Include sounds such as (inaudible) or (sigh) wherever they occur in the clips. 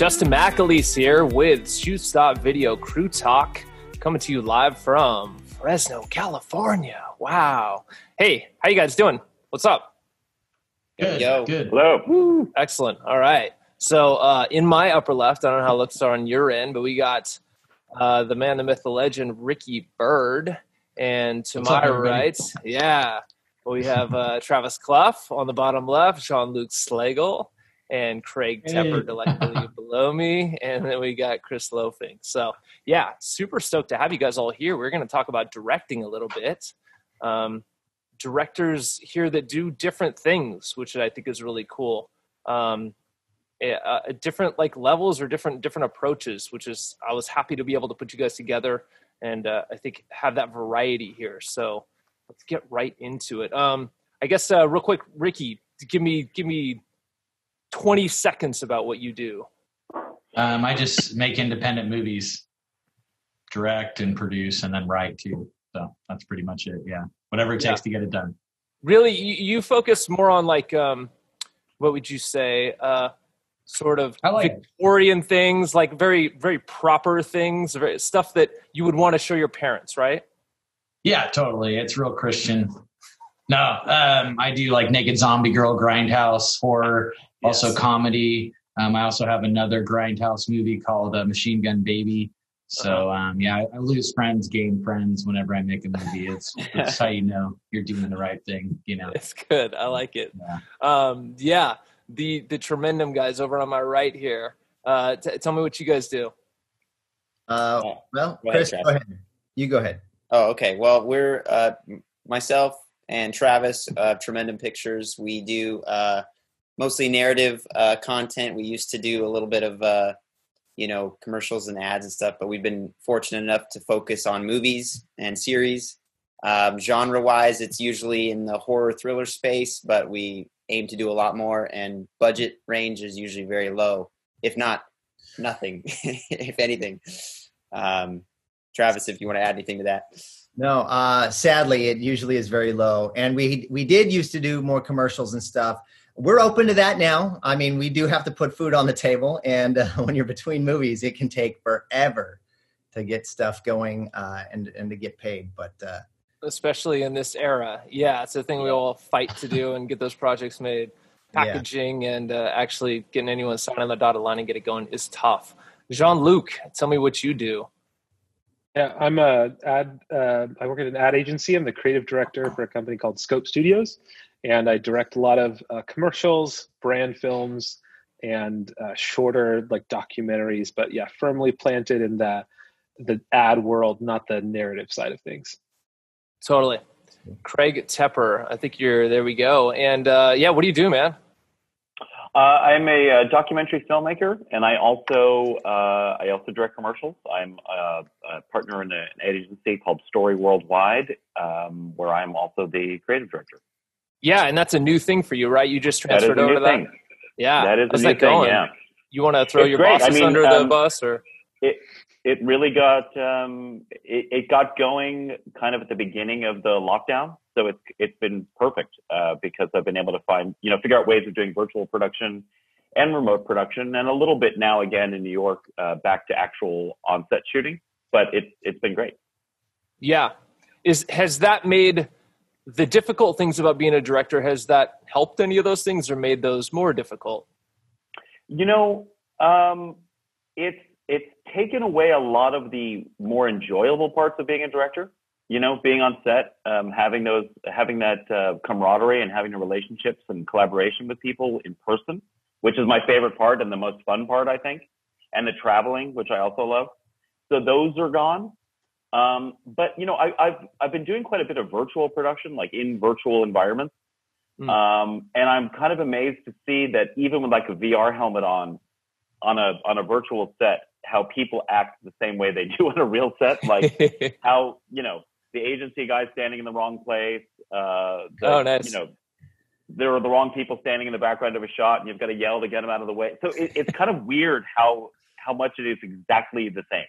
Justin McAleese here with Shoot Stop Video Crew Talk, coming to you live from Fresno, California. Wow. Hey, how you guys doing? What's up? Good. Yo. Good. Hello. Woo, excellent. All right. So uh, in my upper left, I don't know how it looks on your end, but we got uh, the man, the myth, the legend, Ricky Bird. And to What's my up, right, yeah, we have uh, Travis Cluff on the bottom left, Jean Luc Slagle, and Craig Hey. Tepper directly (laughs) below me. And then we got Chris Lofing. So, yeah, super stoked to have you guys all here. We're going to talk about directing a little bit. Um, directors here that do different things, which I think is really cool. Um, uh, different like levels or different different approaches, which is I was happy to be able to put you guys together and uh, I think have that variety here. So let's get right into it. Um, I guess uh, real quick, Ricky, give me give me twenty seconds about what you do. Um, I just make independent movies, direct and produce, and then write too. So that's pretty much it. Yeah, whatever it takes to get it done. Really, you, you focus more on like um, what would you say? Uh, sort of like- Victorian things, like very very proper things, very, stuff that you would want to show your parents, right? Yeah, totally. It's real Christian. No, um, I do like Naked Zombie Girl, Grindhouse, horror, also Yes. comedy. Um, I also have another Grindhouse movie called uh, Machine Gun Baby. So um, yeah, I, I lose friends, gain friends whenever I make a movie. It's, (laughs) it's how you know you're doing the right thing. You know. It's good. I like it. Yeah. Um, yeah, the the tremendum guys over on my right here. Uh, t- tell me what you guys do. Uh, well, Go Chris, Travis. go ahead. You go ahead. Oh, okay. Well, we're uh, myself and Travis, of Tremendum Pictures. We do uh, mostly narrative uh, content. We used to do a little bit of, uh, you know, commercials and ads and stuff, but we've been fortunate enough to focus on movies and series. Um, genre-wise, it's usually in the horror thriller space, but we aim to do a lot more. And budget range is usually very low, if not nothing, (laughs) if anything. Um, Travis, if you want to add anything to that. No, uh, sadly, it usually is very low, and we we did used to do more commercials and stuff. We're open to that now. I mean, we do have to put food on the table, and uh, (laughs) when you're between movies, it can take forever to get stuff going uh, and and to get paid. But uh, Especially in this era, yeah, it's a thing we all fight to do and get those projects made. (laughs) Yeah. Packaging and uh, actually getting anyone signed on the dotted line and get it going is tough. Jean Luc, tell me what you do. Yeah, I'm a ad. Uh, I work at an ad agency. I'm the creative director for a company called Scope Studios, and I direct a lot of uh, commercials, brand films, and uh, shorter like documentaries. But yeah, firmly planted in the the ad world, not the narrative side of things. Totally. Craig Tepper, I think you're there. We go. And uh, yeah, what do you do, man? Uh, I'm a, uh documentary filmmaker, and I also uh, I also direct commercials. I'm a, a partner in a- an agency called Story Worldwide, um, where I'm also the creative director. Yeah, and that's a new thing for you, right? You just transferred a over new to that. thing. Yeah, that is a how's new that thing. going? Yeah, You want to throw It's your great. I bosses mean, under the um, bus, or it really got um, it, it got going kind of at the beginning of the lockdown, so it's it's been perfect uh, because I've been able to find you know figure out ways of doing virtual production and remote production, and a little bit now again in New York uh, back to actual on-set shooting. But it's it's been great. yeah, is has that made the difficult things about being a director? Has that helped any of those things, or made those more difficult? You know, um, it's it's taken away a lot of the more enjoyable parts of being a director. You know, being on set, um, having those, having that uh, camaraderie, and having the relationships and collaboration with people in person, which is my favorite part and the most fun part, I think, and the traveling, which I also love. So those are gone. Um, but you know, I, I've I've been doing quite a bit of virtual production, like in virtual environments. Mm. Um, and I'm kind of amazed to see that even with like a VR helmet on, on a on a virtual set, how people act the same way they (laughs) do on a real set. Like (laughs) how you know the agency guy standing in the wrong place. Uh, the, Oh, nice. You know, there are the wrong people standing in the background of a shot, and you've got to yell to get them out of the way. So it, it's kind of weird how how much it is exactly the same.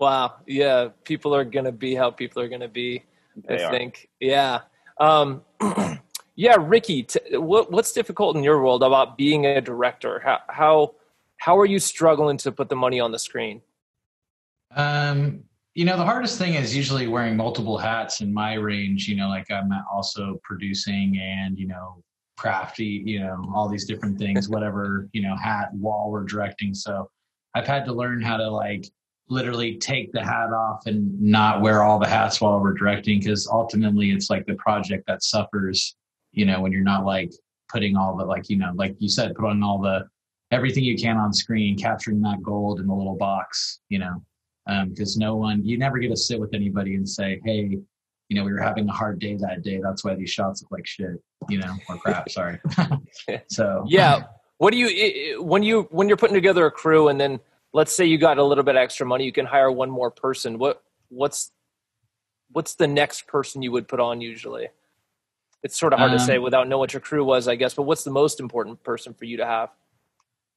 Wow, yeah, people are gonna be how people are gonna be. I are. think, yeah, um, (clears throat) yeah. Ricky, t- what what's difficult in your world about being a director? How how how are you struggling to put the money on the screen? Um, you know, the hardest thing is usually wearing multiple hats in my range. You know, like I'm also producing and you know crafty, you know, all these different things, (laughs) whatever you know, hat while we're directing. So I've had to learn how to like literally take the hat off and not wear all the hats while we're directing because ultimately it's like the project that suffers you know when you're not like putting all the like you know like you said put on all the everything you can on screen capturing that gold in the little box you know because um, no one you never get to sit with anybody and say hey you know we were having a hard day that day. That's why these shots look like shit you know or crap sorry. (laughs) So yeah. What do you when you when you're putting together a crew and then let's say you got a little bit extra money you can hire one more person what what's what's the next person you would put on usually it's sort of hard um, to say um, without knowing what your crew was, I guess. But what's the most important person for you to have?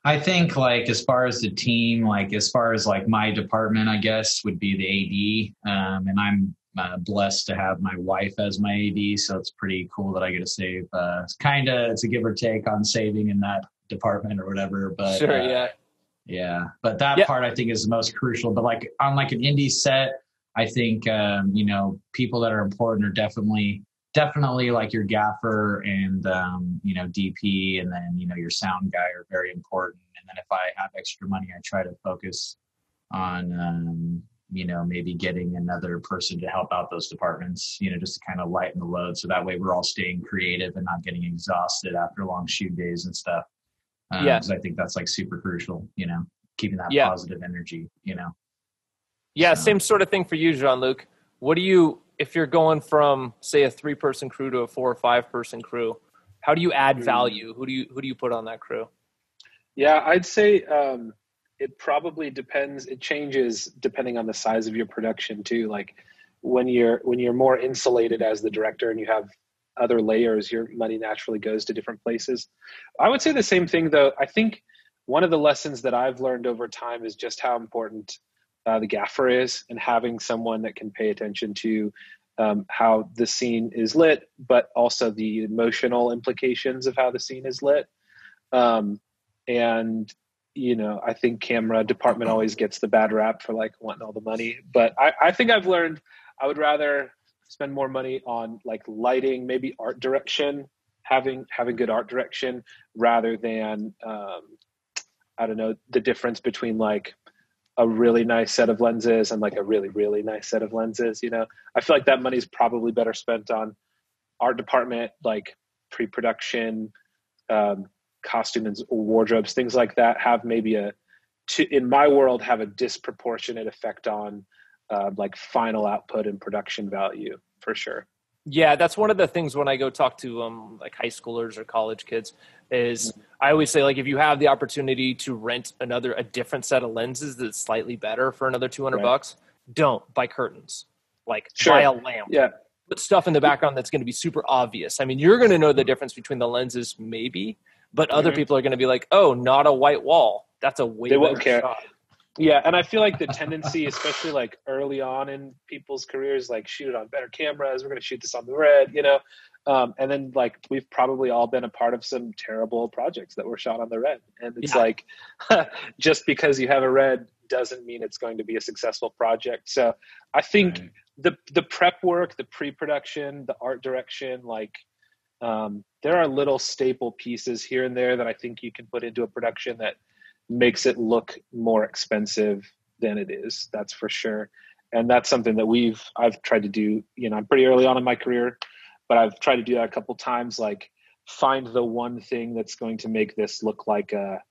I think like as far as the team, like as far as like my department, I guess would be the AD, um, and I'm uh, blessed to have my wife as my AD, so it's pretty cool that I get to save. Uh, it's kind of it's a give or take on saving in that department or whatever, but sure, uh, yeah, yeah. But that yep. part I think is the most crucial. But like on like an indie set, I think um, you know people that are important are definitely definitely like your gaffer and um, you know DP and then you know your sound guy are very important. And then if I have extra money, I try to focus on um, you know maybe getting another person to help out those departments. You know, just to kind of lighten the load, so that way we're all staying creative and not getting exhausted after long shoot days and stuff. Um, yeah, because I think that's like super crucial. You know, keeping that yeah. positive energy. You know. Yeah, so. same sort of thing for you, Jean Luc. What do you if you're going from say a three person crew to a four or five person crew how do you add hmm. value who do you who do you put on that crew yeah i'd say um, it probably depends it changes depending on the size of your production too like when you're when you're more insulated as the director and you have other layers your money naturally goes to different places. I would say the same thing though. I think one of the lessons that i've learned over time is just how important uh, the gaffer is and having someone that can pay attention to um, how the scene is lit, but also the emotional implications of how the scene is lit. Um, and you know, I think camera department always gets the bad rap for like wanting all the money, but I, I think I've learned I would rather spend more money on like lighting, maybe art direction, having having good art direction, rather than um, I don't know the difference between like a really nice set of lenses and like a really really nice set of lenses you know? I feel like that money is probably better spent on art department like pre-production um, costume and wardrobes things like that have maybe a to, in my world have a disproportionate effect on uh, like final output and production value for sure yeah, that's one of the things when I go talk to um like high schoolers or college kids is I always say like if you have the opportunity to rent another a different set of lenses that's slightly better for another 200 right. bucks, don't buy curtains. Like sure. buy a lamp. Yeah. Put stuff in the background that's going to be super obvious. I mean, you're going to know the difference between the lenses maybe, but other mm-hmm. people are going to be like, "Oh, not a white wall. That's a way they won't care. Shot. Yeah, and I feel like the tendency, especially like early on in people's careers, like shoot it on better cameras. We're going to shoot this on the red, you know, um, and then like we've probably all been a part of some terrible projects that were shot on the red, and it's yeah. like (laughs) just because you have a red doesn't mean it's going to be a successful project. So I think right. the the prep work, the pre-production, the art direction, like um, there are little staple pieces here and there that I think you can put into a production that makes it look more expensive than it is. That's for sure. And that's something that we've I've tried to do. You know, I'm pretty early on in my career, but I've tried to do that a couple times. Like find the one thing that's going to make this look like a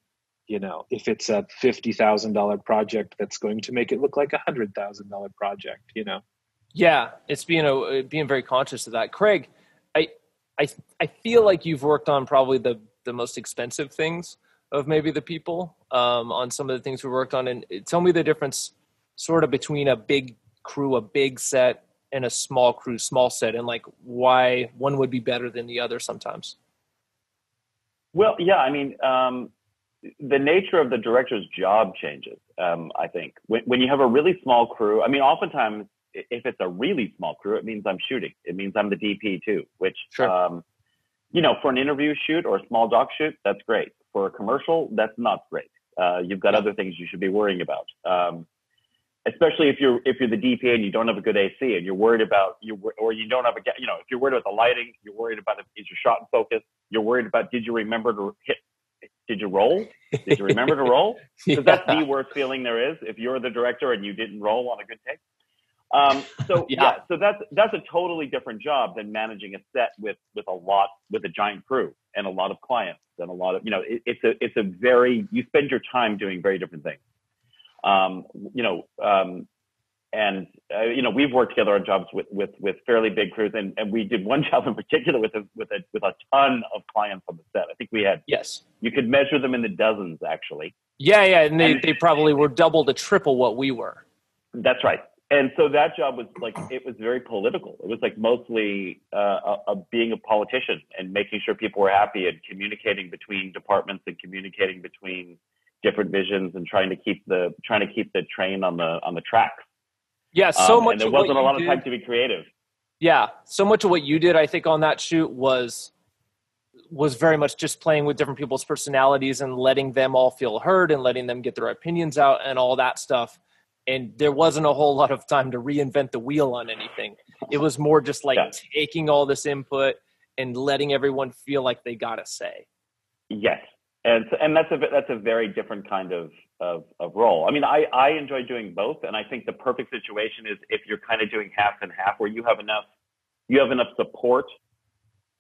you know if it's a fifty thousand dollar project that's going to make it look like a hundred thousand dollar project you know yeah it's being a being very conscious of that craig i i i feel like you've worked on probably the the most expensive things of maybe the people um, on some of the things we worked on. And tell me the difference, sort of between a big crew, a big set, and a small crew, small set, and like why one would be better than the other sometimes. Well, yeah, I mean, um, the nature of the director's job changes. Um, I think when, when you have a really small crew, I mean, oftentimes if it's a really small crew, it means I'm shooting. It means I'm the DP too, which, sure. um, you know, for an interview shoot or a small doc shoot, that's great for a commercial, that's not great. Uh, you've got other things you should be worrying about. Um, especially if you're if you're the DP and you don't have a good AC and you're worried about you or you don't have a you know if you're worried about the lighting, you're worried about if, is your shot in focus, you're worried about did you remember to hit, did you roll, did you remember to (laughs) roll? Because yeah. that's the worst feeling there is if you're the director and you didn't roll on a good take. Um, so (laughs) yeah. yeah, so that's that's a totally different job than managing a set with with a lot with a giant crew and a lot of clients and a lot of you know it, it's a it's a very you spend your time doing very different things. Um, you know, um, and uh, you know we've worked together on jobs with with with fairly big crews, and, and we did one (laughs) job in particular with a with a with a ton of clients on the set. I think we had yes, you could measure them in the dozens actually. Yeah, yeah, and they, and, they probably were double to triple what we were. That's right. And so that job was like it was very political. It was like mostly uh, a, a being a politician and making sure people were happy and communicating between departments and communicating between different visions and trying to keep the trying to keep the train on the on the tracks. Yeah, so um, much. And there wasn't a lot of time to be creative. Yeah, so much of what you did, I think, on that shoot was was very much just playing with different people's personalities and letting them all feel heard and letting them get their opinions out and all that stuff. And there wasn't a whole lot of time to reinvent the wheel on anything. It was more just like yeah. taking all this input and letting everyone feel like they got a say. Yes, and so, and that's a that's a very different kind of, of of role. I mean, I I enjoy doing both, and I think the perfect situation is if you're kind of doing half and half, where you have enough you have enough support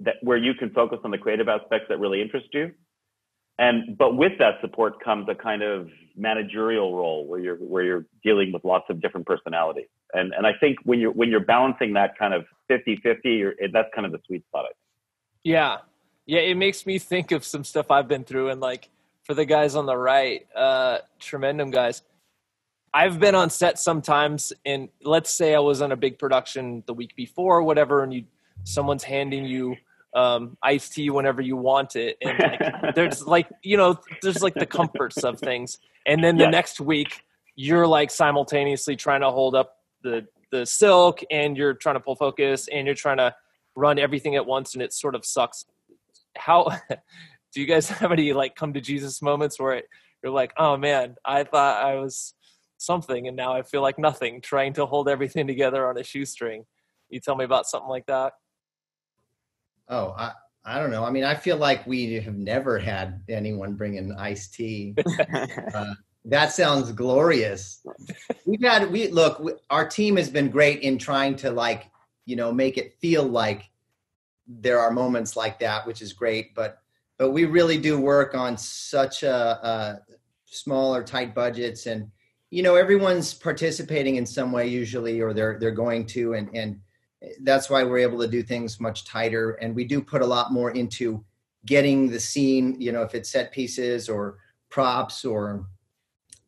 that where you can focus on the creative aspects that really interest you, and but with that support comes a kind of managerial role where you're where you're dealing with lots of different personalities, and and I think when you're when you're balancing that kind of 50-50, that's kind of the sweet spot. Yeah, yeah, it makes me think of some stuff I've been through, and like for the guys on the right, uh, Tremendum guys. I've been on set sometimes, and let's say I was on a big production the week before, or whatever, and you someone's handing you um, iced tea whenever you want it, and like, (laughs) there's like you know there's like the comforts of things, and then the yes. next week you're like simultaneously trying to hold up the the silk, and you're trying to pull focus, and you're trying to run everything at once, and it sort of sucks how (laughs) do you guys have any like come to Jesus moments where it, you're like, oh man, I thought I was something and now I feel like nothing, trying to hold everything together on a shoestring. You tell me about something like that. Oh, I, I don't know. I mean, I feel like we have never had anyone bring in iced tea. (laughs) uh, that sounds glorious. We've had we look. We, our team has been great in trying to like you know make it feel like there are moments like that, which is great. But but we really do work on such a, a smaller, tight budgets, and you know everyone's participating in some way usually, or they're they're going to, and and that's why we're able to do things much tighter. And we do put a lot more into getting the scene. You know, if it's set pieces or props or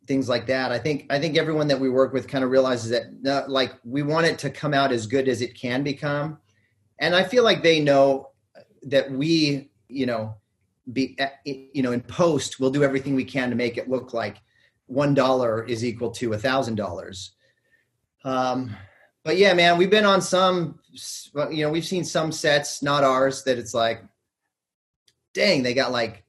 things like that. I think I think everyone that we work with kind of realizes that uh, like we want it to come out as good as it can become and I feel like they know that we, you know, be you know in post we'll do everything we can to make it look like one dollar is equal to a thousand dollars. But yeah, man, we've been on some, you know, we've seen some sets, not ours, that it's like, dang, they got like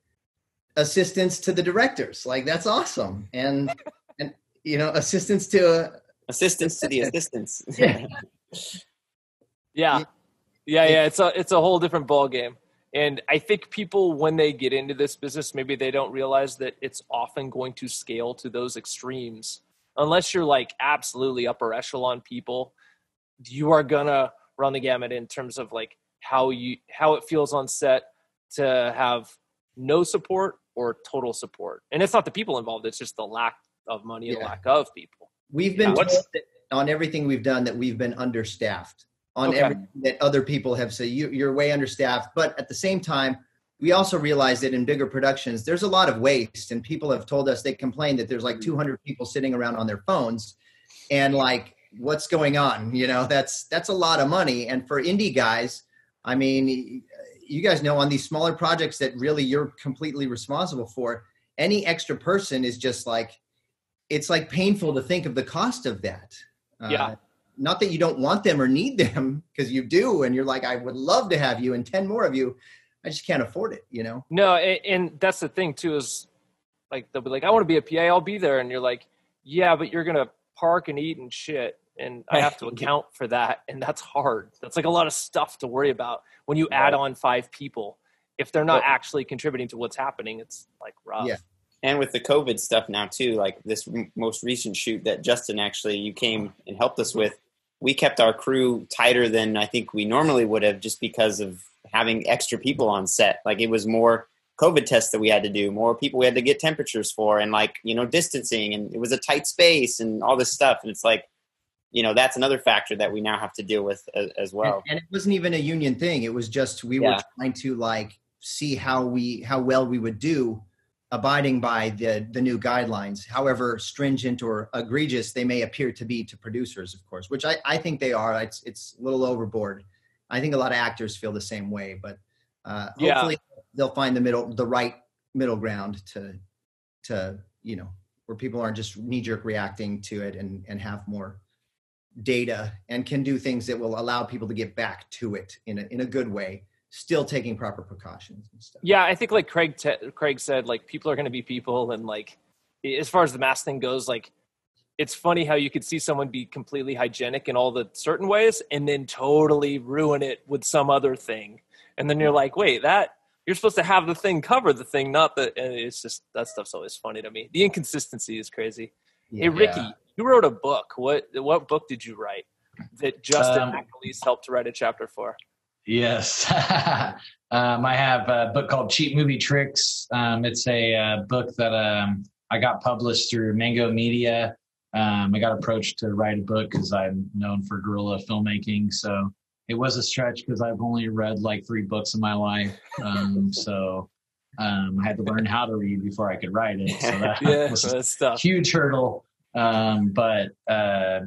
assistance to the directors. Like that's awesome, and and you know, assistance to uh, assistants to the assistants. (laughs) yeah. yeah. Yeah, yeah, it's a it's a whole different ball game. And I think people when they get into this business, maybe they don't realize that it's often going to scale to those extremes. Unless you're like absolutely upper echelon people, you are gonna run the gamut in terms of like how you how it feels on set to have no support or total support. And it's not the people involved, it's just the lack of money and lack of people. We've been yeah. on everything we've done that we've been understaffed on okay. everything that other people have said. You, you're way understaffed, but at the same time, we also realize that in bigger productions, there's a lot of waste, and people have told us they complain that there's like mm-hmm. 200 people sitting around on their phones, and like, what's going on? You know, that's that's a lot of money, and for indie guys, I mean, you guys know on these smaller projects that really you're completely responsible for, any extra person is just like, it's like painful to think of the cost of that. Yeah. Uh, not that you don't want them or need them because you do and you're like i would love to have you and 10 more of you i just can't afford it you know no and that's the thing too is like they'll be like, I want to be a PA, I'll be there, and you're like, yeah, but you're gonna park and eat and shit, and I have to (laughs) account for that, and that's hard. That's like a lot of stuff to worry about when you add on five people. If they're not actually contributing to what's happening, it's like rough. Yeah. and with the COVID stuff now too, like this m- most recent shoot that Justin actually you came and helped us with, we kept our crew tighter than I think we normally would have, just because of having extra people on set. Like it was more COVID tests that we had to do, more people we had to get temperatures for, and like you know distancing, and it was a tight space and all this stuff. And it's like, you know, that's another factor that we now have to deal with as, as well. And, and it wasn't even a union thing. It was just we were trying to like see how we how well we would do abiding by the the new guidelines. However stringent or egregious they may appear to be to producers, of course, which I, I think they are. It's it's a little overboard. I think a lot of actors feel the same way, but uh, Yeah. hopefully they'll find the middle the right middle ground to to you know where people aren't just knee jerk reacting to it and and have more data and can do things that will allow people to get back to it in a, in a good way still taking proper precautions and stuff Yeah, I think like Craig te- Craig said, like people are going to be people, and like as far as the mask thing goes, like it's funny how you could see someone be completely hygienic in all the certain ways, and then totally ruin it with some other thing, and then you're like, wait, that you're supposed to have the thing cover the thing, not the. And it's just that stuff's always funny to me. The inconsistency is crazy. Hey, Ricky, you wrote a book. What what book did you write that Justin Um, McAleese helped to write a chapter for? Yes. (laughs) um, I have a book called Cheap Movie Tricks. Um, it's a uh, book that um, I got published through Mango Media. Um, I got approached to write a book because I'm known for guerrilla filmmaking. So it was a stretch because I've only read like three books in my life. Um, (laughs) so um, I had to learn how to read before I could write it. So that Yeah, (laughs) was that's tough. huge hurdle. Um, but uh,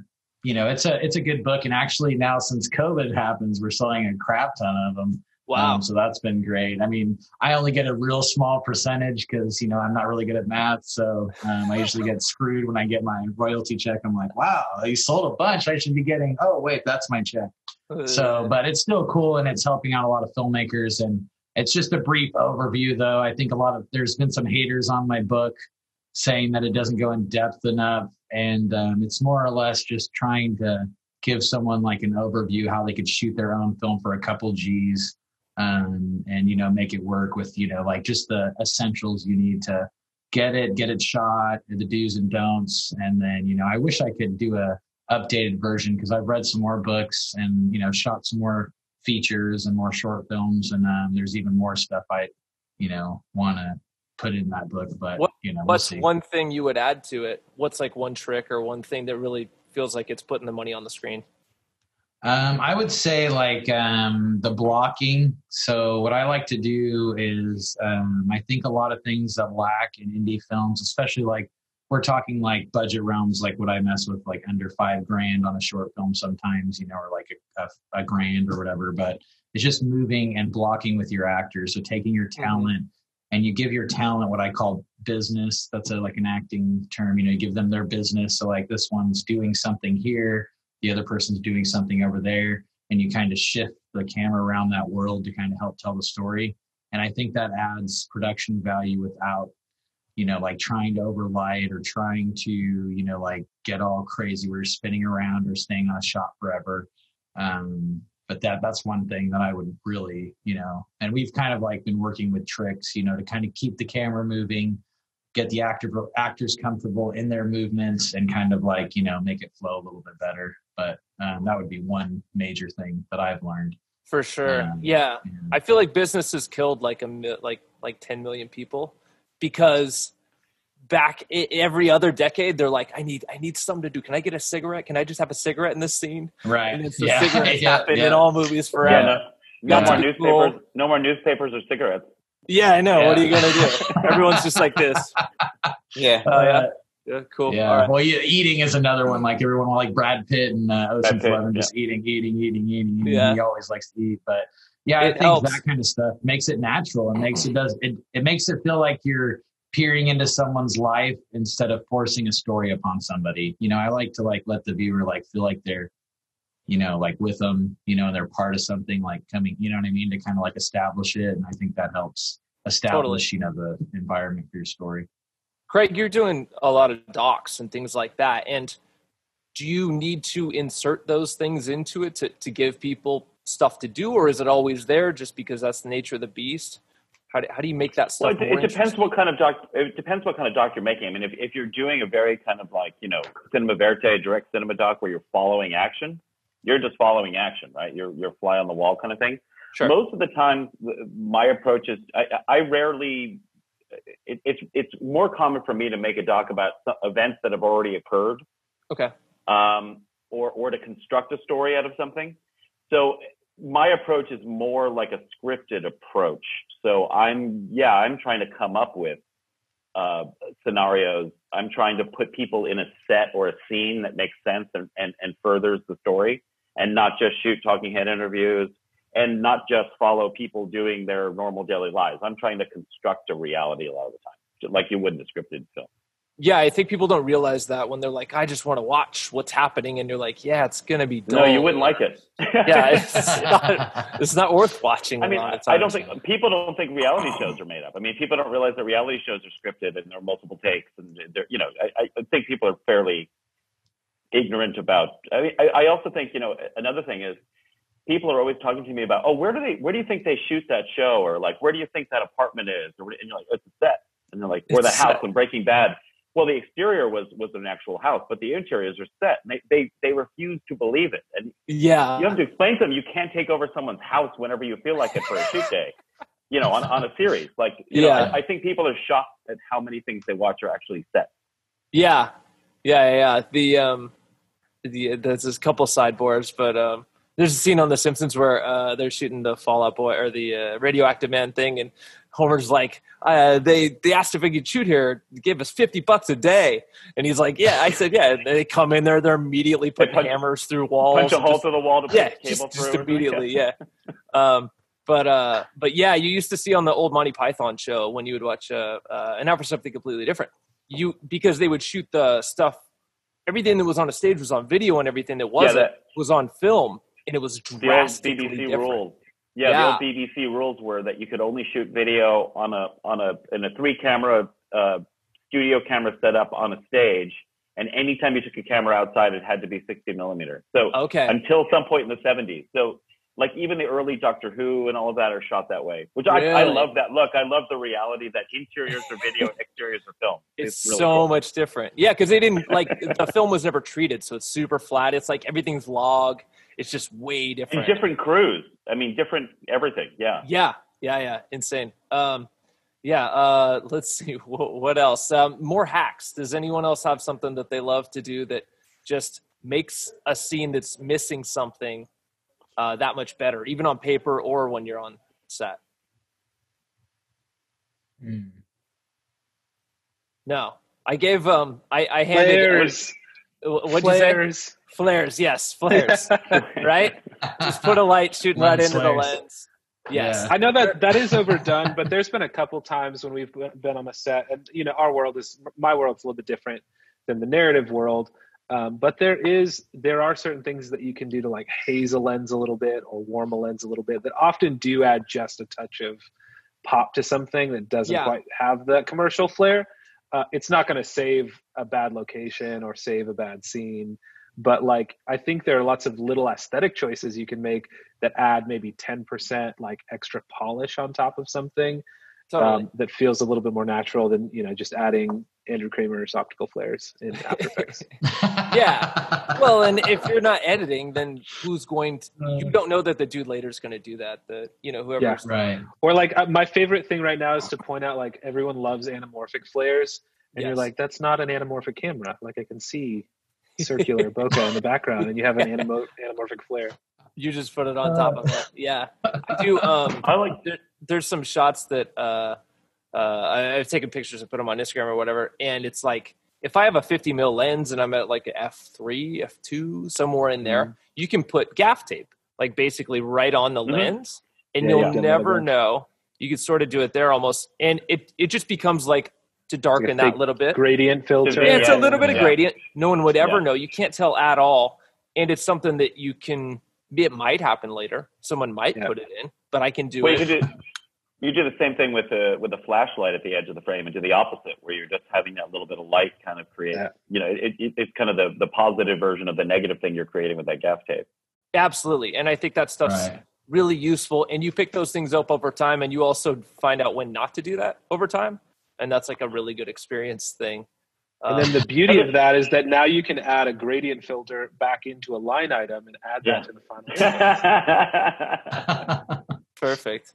you know, it's a it's a good book, and actually now since COVID happens, we're selling a crap ton of them. Wow. Um, so that's been great. I mean, I only get a real small percentage because you know I'm not really good at math, so um, I usually get screwed when I get my royalty check. I'm like, wow, you sold a bunch. I should be getting. Oh wait, that's my check. So, but it's still cool and it's helping out a lot of filmmakers. And it's just a brief overview, though. I think a lot of there's been some haters on my book saying that it doesn't go in depth enough. And um, it's more or less just trying to give someone like an overview how they could shoot their own film for a couple G's um, and, you know, make it work with, you know, like just the essentials you need to get it, get it shot, the do's and don'ts. And then, you know, I wish I could do a, updated version because I've read some more books and you know shot some more features and more short films and um, there's even more stuff I you know want to put in that book but What- you know we'll What's one thing you would add to it? What's like one trick or one thing that really feels like it's putting the money on the screen? Um, I would say like um, the blocking. So what I like to do is um, I think a lot of things that lack in indie films, especially like we're talking like budget realms, like what I mess with, like under five grand on a short film sometimes, you know, or like a, a, a grand or whatever. But it's just moving and blocking with your actors. So taking your talent and you give your talent what I call business. That's a, like an acting term. You know, you give them their business. So like this one's doing something here the other person's doing something over there and you kind of shift the camera around that world to kind of help tell the story and i think that adds production value without you know like trying to overlight or trying to you know like get all crazy where you're spinning around or staying on a shot forever um but that that's one thing that i would really you know and we've kind of like been working with tricks you know to kind of keep the camera moving get the actor actors comfortable in their movements and kind of like you know make it flow a little bit better but um, that would be one major thing that i've learned For sure. Um, yeah. Yeah. I feel like business has killed like a like like 10 million people because back every other decade they're like I need I need something to do. Can I get a cigarette? Can I just have a cigarette in this scene? right And it's the yeah. (laughs) cigarettes yeah, happen yeah. in all movies Yeah, forever. no, no Yeah. more Cool. newspapers. No more newspapers or cigarettes. Yeah, I know. What are you gonna do? Everyone's just like this. (laughs) Yeah. Oh yeah. Uh, Yeah, cool. yeah. All right. Well, yeah, eating is another one. Like everyone, will like Brad Pitt and uh, Ocean's Pitt, Eleven, just eating, eating, eating, eating. eating. Yeah. He always likes to eat, but yeah, I think helps. that kind of stuff makes it natural and makes it does it. It makes it feel like you're peering into someone's life instead of forcing a story upon somebody. You know, I like to like let the viewer like feel like they're, you know, like with them. You know, they're part of something like coming. You know what I mean? To kind of like establish it, and I think that helps establish you know the environment for your story. Craig, you're doing a lot of docs and things like that, and do you need to insert those things into it to, to give people stuff to do, or is it always there just because that's the nature of the beast? How do, how do you make that stuff? Well, it, it depends what kind of doc. It depends what kind of doc you're making. I mean, if, if you're doing a very kind of like you know cinema verite, direct cinema doc, where you're following action, you're just following action, right? You're you're fly on the wall kind of thing. Sure. Most of the time, my approach is I, I rarely. It, it's it's more common for me to make a doc about events that have already occurred. Okay. Um, or or to construct a story out of something. So my approach is more like a scripted approach. So I'm, yeah, I'm trying to come up with uh, scenarios. I'm trying to put people in a set or a scene that makes sense and, and, and furthers the story and not just shoot talking head interviews and not just follow people doing their normal daily lives. I'm trying to construct a reality a lot of the time, like you would in a scripted film yeah, I think people don't realize that when they're like, I just want to watch what's happening, and you're like, yeah, it's gonna be dull. No, you wouldn't like it. (laughs) yeah, it's not, it's not worth watching. I mean, I don't think people don't think reality shows are made up. I mean, people don't realize that reality shows are scripted and there are multiple takes, and they're, you know, I, I think people are fairly ignorant about. I mean, I, I also think you know another thing is people are always talking to me about, oh, where do they, where do you think they shoot that show, or like, where do you think that apartment is, or and you're like, it's a set, and they're like, or the house in Breaking Bad well, the exterior was was an actual house, but the interiors are set. And they they they refuse to believe it, and yeah, you have to explain to them you can't take over someone's house whenever you feel like it for a shoot day. (laughs) You know, on, on a series, like you yeah. know, I, I think people are shocked at how many things they watch are actually set. Yeah, yeah, yeah. The um, the there's a couple sideboards, but um, there's a scene on The Simpsons where uh, they're shooting the Fallout Boy or the uh, Radioactive Man thing, and Homer's like, uh, they they asked if we could shoot here, give us fifty bucks a day, and he's like, yeah. I said, yeah. And they come in there, they're immediately putting punch, hammers through walls, punch a hole through the wall to put yeah, cable just, through. Just immediately, yeah. (laughs) um, but uh, but yeah, you used to see on the old Monty Python show when you would watch, uh, uh, and now for something completely different. You because they would shoot the stuff, everything that was on a stage was on video, and everything that wasn't yeah, that, was on film, and it was drastically the BBC different. Rule yeah, yeah, the old BBC rules were that you could only shoot video on a on a in a three camera uh, studio camera setup on a stage, and anytime you took a camera outside, it had to be 60 millimeter. So okay. until some point in the 70s. So like even the early Doctor Who and all of that are shot that way, which really? I, I love that look. I love the reality that interiors are video, (laughs) exteriors are film. It's, it's really so cool. much different. Yeah, because they didn't like the film was never treated, so it's super flat. It's like everything's log. It's just way different. And different crews. I mean, different everything. Yeah. Yeah. Yeah. Yeah. Insane. Um, yeah. Uh, let's see (laughs) what, what else. Um, more hacks. Does anyone else have something that they love to do that just makes a scene that's missing something uh, that much better, even on paper or when you're on set? Mm. No, I gave um, I, I handed. Flares. What'd Flares. You say? Flares, yes, flares. (laughs) right? Just put a light shooting right into the lens. Yes. Yeah. I know that that is overdone, but there's been a couple times when we've been on a set, and you know, our world is my world's a little bit different than the narrative world. Um, but there is there are certain things that you can do to like haze a lens a little bit or warm a lens a little bit that often do add just a touch of pop to something that doesn't Yeah. quite have that commercial flair. Uh, it's not going to save a bad location or save a bad scene but like i think there are lots of little aesthetic choices you can make that add maybe 10% like extra polish on top of something Totally. um, that feels a little bit more natural than you know just adding andrew kramer's optical flares in after effects (laughs) Yeah. well, and if you're not editing, then who's going to? You don't know that the dude later is going to do that. The you know whoever. Yeah. right. or like uh, my favorite thing right now is to point out like everyone loves anamorphic flares and you're like that's not an anamorphic camera like i can see circular (laughs) bokeh in the background and you have an (laughs) anamo- anamorphic flare You just put it on top of it. Yeah, I do. Um, (laughs) I like there, there's some shots that uh, uh, I- I've taken pictures and put them on Instagram or whatever, and it's like if I have a 50 mil lens and I'm at like a f3, f2, somewhere in there, you can put gaff tape, like basically right on the Mhm. lens, and Yeah, you'll yeah. never know. You can sort of do it there almost, and it it just becomes like to darken that fake little bit. gradient filter Yeah, it's a little bit of yeah. gradient. No one would ever Yeah. know. You can't tell at all, and it's something that you can. It might happen later. Someone might Yeah. put it in, but I can do Well, it. you could do, you do the same thing with the with the flashlight at the edge of the frame and do the opposite where you're just having that little bit of light kind of create Yeah. you know it, it, it's kind of the the positive version of the negative thing you're creating with that gaff tape Absolutely. And I think that stuff's Right. really useful. And you pick those things up over time and you also find out when not to do that over time. And that's like a really good experience thing. And then Um, the beauty of that is that now you can add a gradient filter back into a line item and add Yeah. that to the final. (laughs) perfect.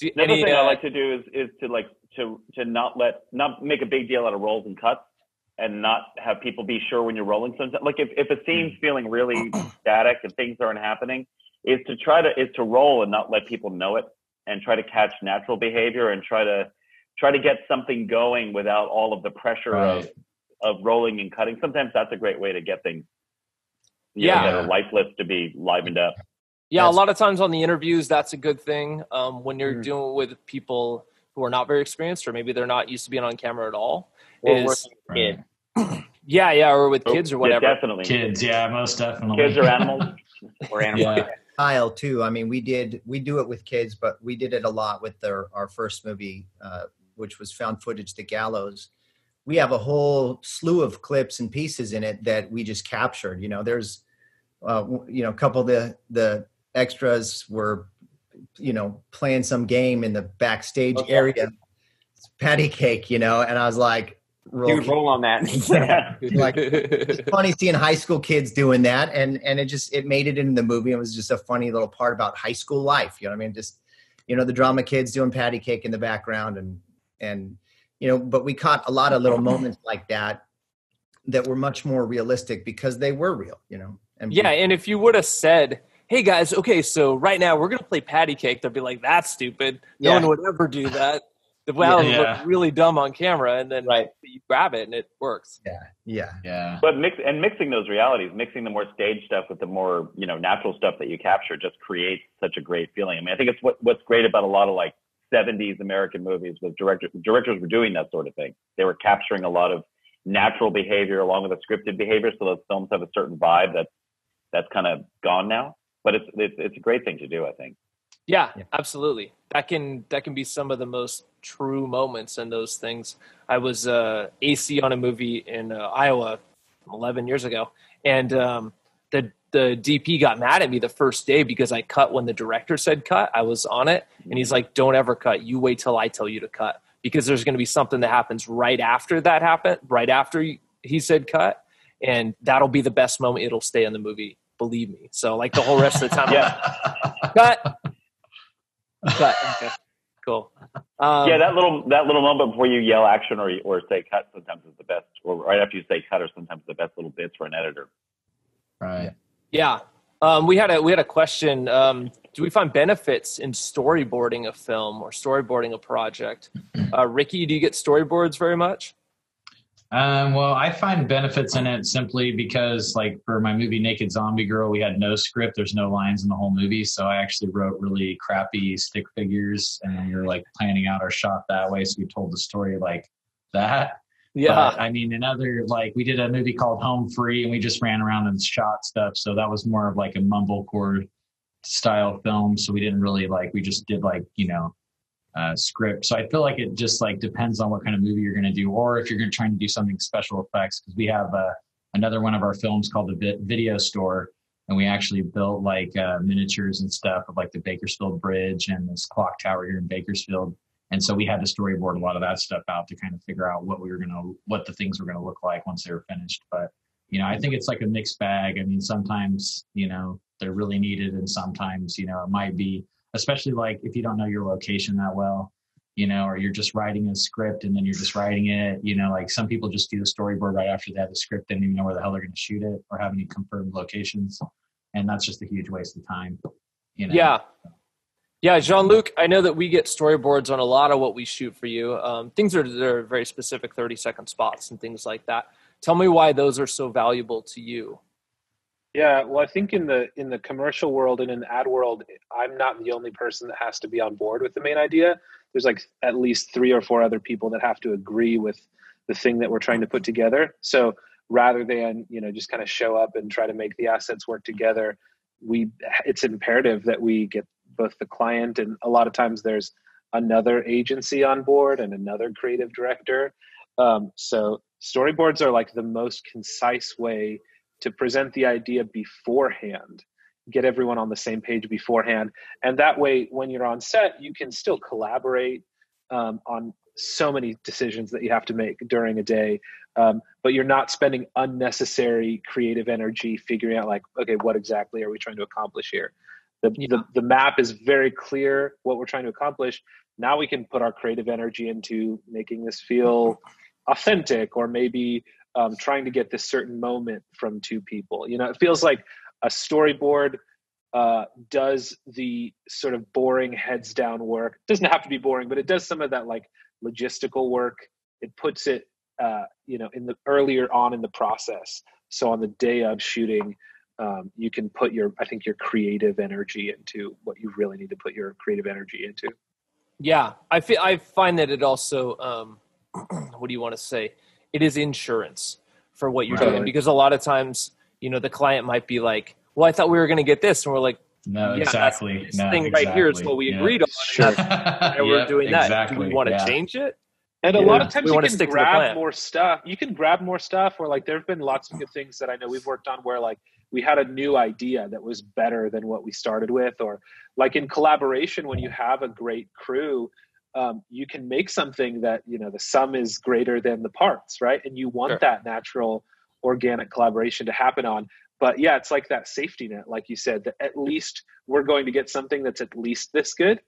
You- Another any, thing I uh, like to do is is to like to to not let not make a big deal out of rolls and cuts and not have people be sure when you're rolling something. like if, if a scene's feeling really (clears throat) static and things aren't happening is to try to is to roll and not let people know it and try to catch natural behavior and try to try to get something going without all of the pressure of Right. of rolling and cutting sometimes that's a great way to get things you know, Yeah. that are lifeless to be livened up Yeah, That's- a lot of times on the interviews, that's a good thing. Um, when you're Mhm. dealing with people who are not very experienced, or maybe they're not used to being on camera at all. Or is working with (clears throat) yeah, yeah, or with Oh, kids or yeah, whatever. definitely Kids, yeah, most definitely. kids or animals (laughs) or animals. Yeah. style too. I mean, we did we do it with kids, but we did it a lot with our our first movie, uh, which was found footage, The Gallows. We have a whole slew of clips and pieces in it that we just captured. You know, there's, uh, you know, a couple of the the extras were, you know, playing some game in the backstage Okay. area, patty cake, you know, and I was like, roll Dude, roll on that. (laughs) (laughs) like it's funny seeing high school kids doing that and and it just it made it in the movie it was just a funny little part about high school life you know what i mean just you know the drama kids doing patty cake in the background and and you know but we caught a lot of little moments like that that were much more realistic because they were real you know and Yeah, and if you would have said, "Hey guys, okay, so right now we're gonna play patty cake," they'd be like, "That's stupid. No Yeah. one would ever do (laughs) that." The wow, it Yeah. look really dumb on camera, and then Right. you grab it and it works. yeah yeah Yeah. But mix and mixing those realities, mixing the more stage stuff with the more you know natural stuff that you capture, just creates such a great feeling. I mean, I think it's what what's great about a lot of like '70s American movies was directors directors were doing that sort of thing. They were capturing a lot of natural behavior along with the scripted behavior, so those films have a certain vibe that's that's kind of gone now. But it's it's it's a great thing to do, I think. Yeah, Yeah. absolutely. That can that can be some of the most true moments in those things. I was uh, AC on a movie in uh, Iowa 11 years ago, and um, the the DP got mad at me the first day because I cut when the director said cut. I was on it, and he's like, "Don't ever cut. You wait till I tell you to cut because there's going to be something that happens right after that happened, right after he said cut, and that'll be the best moment. It'll stay in the movie." Believe me. So like the whole rest of the time, I'm like, cut, cut. Okay, cool. Um, yeah, that little that little moment before you yell action or or say cut sometimes is the best, or right after you say cut are sometimes the best little bits for an editor. Right. Yeah. Um, we had a we had a question. Um, do we find benefits in storyboarding a film or storyboarding a project? Uh, Ricky, do you get storyboards very much? Um, well, I find benefits in it simply because, like, for my movie Naked Zombie Girl, we had no script. There's no lines in the whole movie, so I actually wrote really crappy stick figures, and we were like planning out our shot that way. So we told the story like that. But, I mean, another, like we did a movie called Home Free, and we just ran around and shot stuff. So that was more of like a mumblecore style film. So we didn't really like we just did like you know uh, script. So I feel like it just like depends on what kind of movie you're going to do, or if you're going to try to do something special effects. Because we have uh, another one of our films called the Vi- Video Store, and we actually built like uh, miniatures and stuff of like the Bakersfield Bridge and this clock tower here in Bakersfield. And so we had to storyboard a lot of that stuff out to kind of figure out what we were going to, what the things were going to look like once they were finished. But, you know, I think it's like a mixed bag. I mean, sometimes, you know, they're really needed and sometimes, you know, it might be, especially like if you don't know your location that well, you know, or you're just writing a script and then you're just writing it, you know, like some people just do the storyboard right after they have the script, they don't even know where the hell they're going to shoot it or have any confirmed locations. And that's just a huge waste of time. You know? Yeah. Yeah, Jean Luc, I know that we get storyboards on a lot of what we shoot for you. Um, things are are very specific 30 second spots and things like that. Tell me why those are so valuable to you. Yeah, well, I think in the in the commercial world and in the ad world, I'm not the only person that has to be on board with the main idea. There's like at least three or four other people that have to agree with the thing that we're trying to put together. So rather than you know just kind of show up and try to make the assets work together, we it's imperative that we get both the client and a lot of times there's another agency on board and another creative director. Um, so storyboards are like the most concise way to present the idea beforehand get everyone on the same page beforehand. And that way when you're on set you can still collaborate um, on so many decisions that you have to make during a day. Um, but you're not spending unnecessary creative energy figuring out like okay what exactly are we trying to accomplish here the, yeah. the, the map is very clear what we're trying to accomplish. Now we can put our creative energy into making this feel authentic or maybe um, trying to get this certain moment from two people. You know it feels like a storyboard uh, does the sort of boring heads down work. It doesn't have to be boring but it does some of that like logistical work. It puts it uh, you know in the earlier on in the process. So on the day of shooting um, you can put your i think your creative energy into what you really need to put your creative energy into yeah i feel i find that it also um, (clears throat) what do you want to say it is insurance for what you're right. doing because a lot of times you know the client might be like well i thought we were going to get this and we're like no yeah, exactly this no, thing exactly. right here is what we yeah. agreed on sure. and we're (laughs) doing that exactly. do we want to yeah. change it and a Yeah. lot of times We you can grab more stuff. You can grab more stuff, or like there have been lots of good things that I know we've worked on where like we had a new idea that was better than what we started with, or like in collaboration when you have a great crew, um, you can make something that you know the sum is greater than the parts, right? And you want Sure. that natural, organic collaboration to happen on. But yeah, it's like that safety net, like you said, that at least we're going to get something that's at least this good.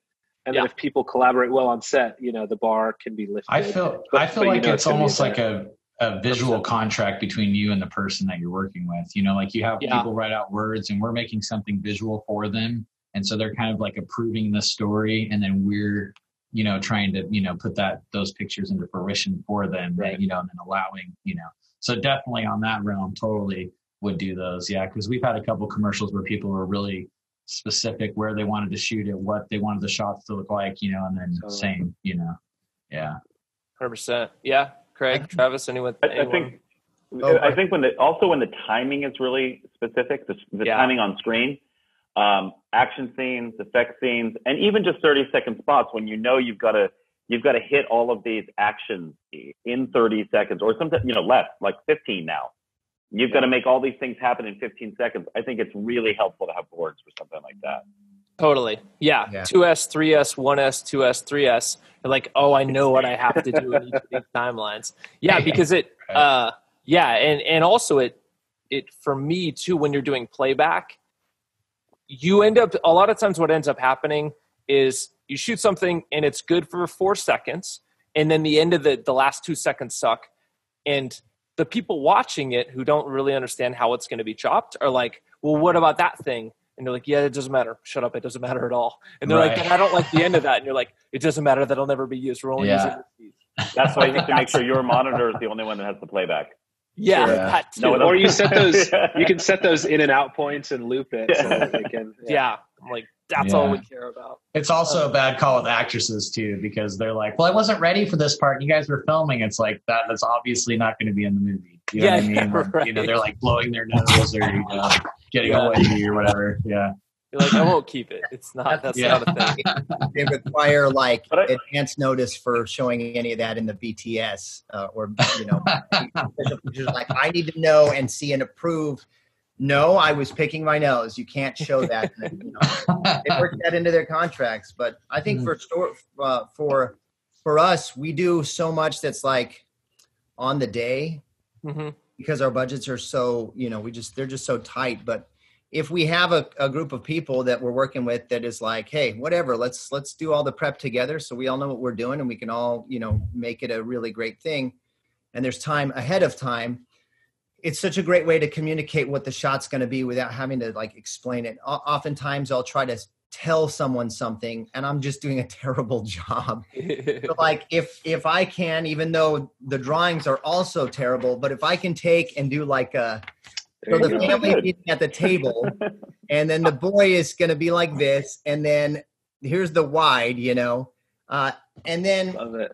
And Yeah. then if people collaborate well on set, you know, the bar can be lifted. I feel But- I feel but like know it's be almost like a, a visual contract between you and the person that you're working with. You know, like you have Yeah. people write out words and we're making something visual for them. And so they're kind of like approving the story and then we're, you know, trying to, you know, put that those pictures into fruition for them, Right. you know, and then allowing, you know. So definitely on that realm, totally would do those. Yeah. Cause we've had a couple commercials where people were really specific where they wanted to shoot it, what they wanted the shots to look like, you know, and then Totally. same, you know. Yeah. 100% yeah craig travis anyone, I, I think Oh, I think when the also when the timing is really specific, the, the Yeah. timing on screen, um, action scenes, effect scenes, and even just thirty second spots when you know you've got to you've got to hit all of these actions in thirty seconds, or sometimes you know less, like fifteen now. You've got to make all these things happen in 15 seconds. I think it's really helpful to have boards for something like that. Totally. Yeah. Yeah. 2S, 3S, 1S, 2S, 3S. You're like, oh, I know what I have to do in each of these (laughs) timelines. Yeah, because it uh yeah, and and also it it for me too when you're doing playback, you end up a lot of times what ends up happening is you shoot something and it's good for 4 seconds and then the end of the the last 2 seconds suck and the people watching it who don't really understand how it's going to be chopped are like, well, what about that thing? And they're like, yeah, it doesn't matter. Shut up. It doesn't matter at all. And they're like, Right. but I don't like the end of that. And you're like, it doesn't matter. That'll never be used. We're only Yeah. using this. That's why you have to make sure your monitor is the only one that has the playback. Yeah, Sure. that too. No, or you set (laughs) those Yeah. you can set those in and out points and loop it so that they can yeah. I'm like, that's all we care about. It's also a bad call with actresses too, because they're like, "Well, I wasn't ready for this part. You guys were filming." It's like that. That's obviously not going to be in the movie. You know Yeah, what I mean? (laughs) yeah, Or, You know, they're like blowing their nose or you know, getting Yeah. away or whatever. Yeah. (laughs) You're like, I won't keep it. It's not, that's Yeah. not a thing. (laughs) they require like I- advance notice for showing any of that in the BTS uh, or you know like I need to know and see and approve. No, I was picking my nose. You can't show that. And, you know, (laughs) they work that into their contracts. But I think Mhm. for store uh, for for us, we do so much that's like on the day hmm because our budgets are so you know we just they're just so tight but if we have a, a group of people that we're working with that is like hey whatever let's let's do all the prep together so we all know what we're doing and we can all you know make it a really great thing and there's time ahead of time it's such a great way to communicate what the shot's going to be without having to like explain it. O- oftentimes i'll try to tell someone something and i'm just doing a (laughs) terrible job. But (laughs) like if if i can even though the drawings are also terrible but if i can take and do like a so the family eating at the table and then the boy is going to be like this and then here's the wide you know? Uh, and then Love it.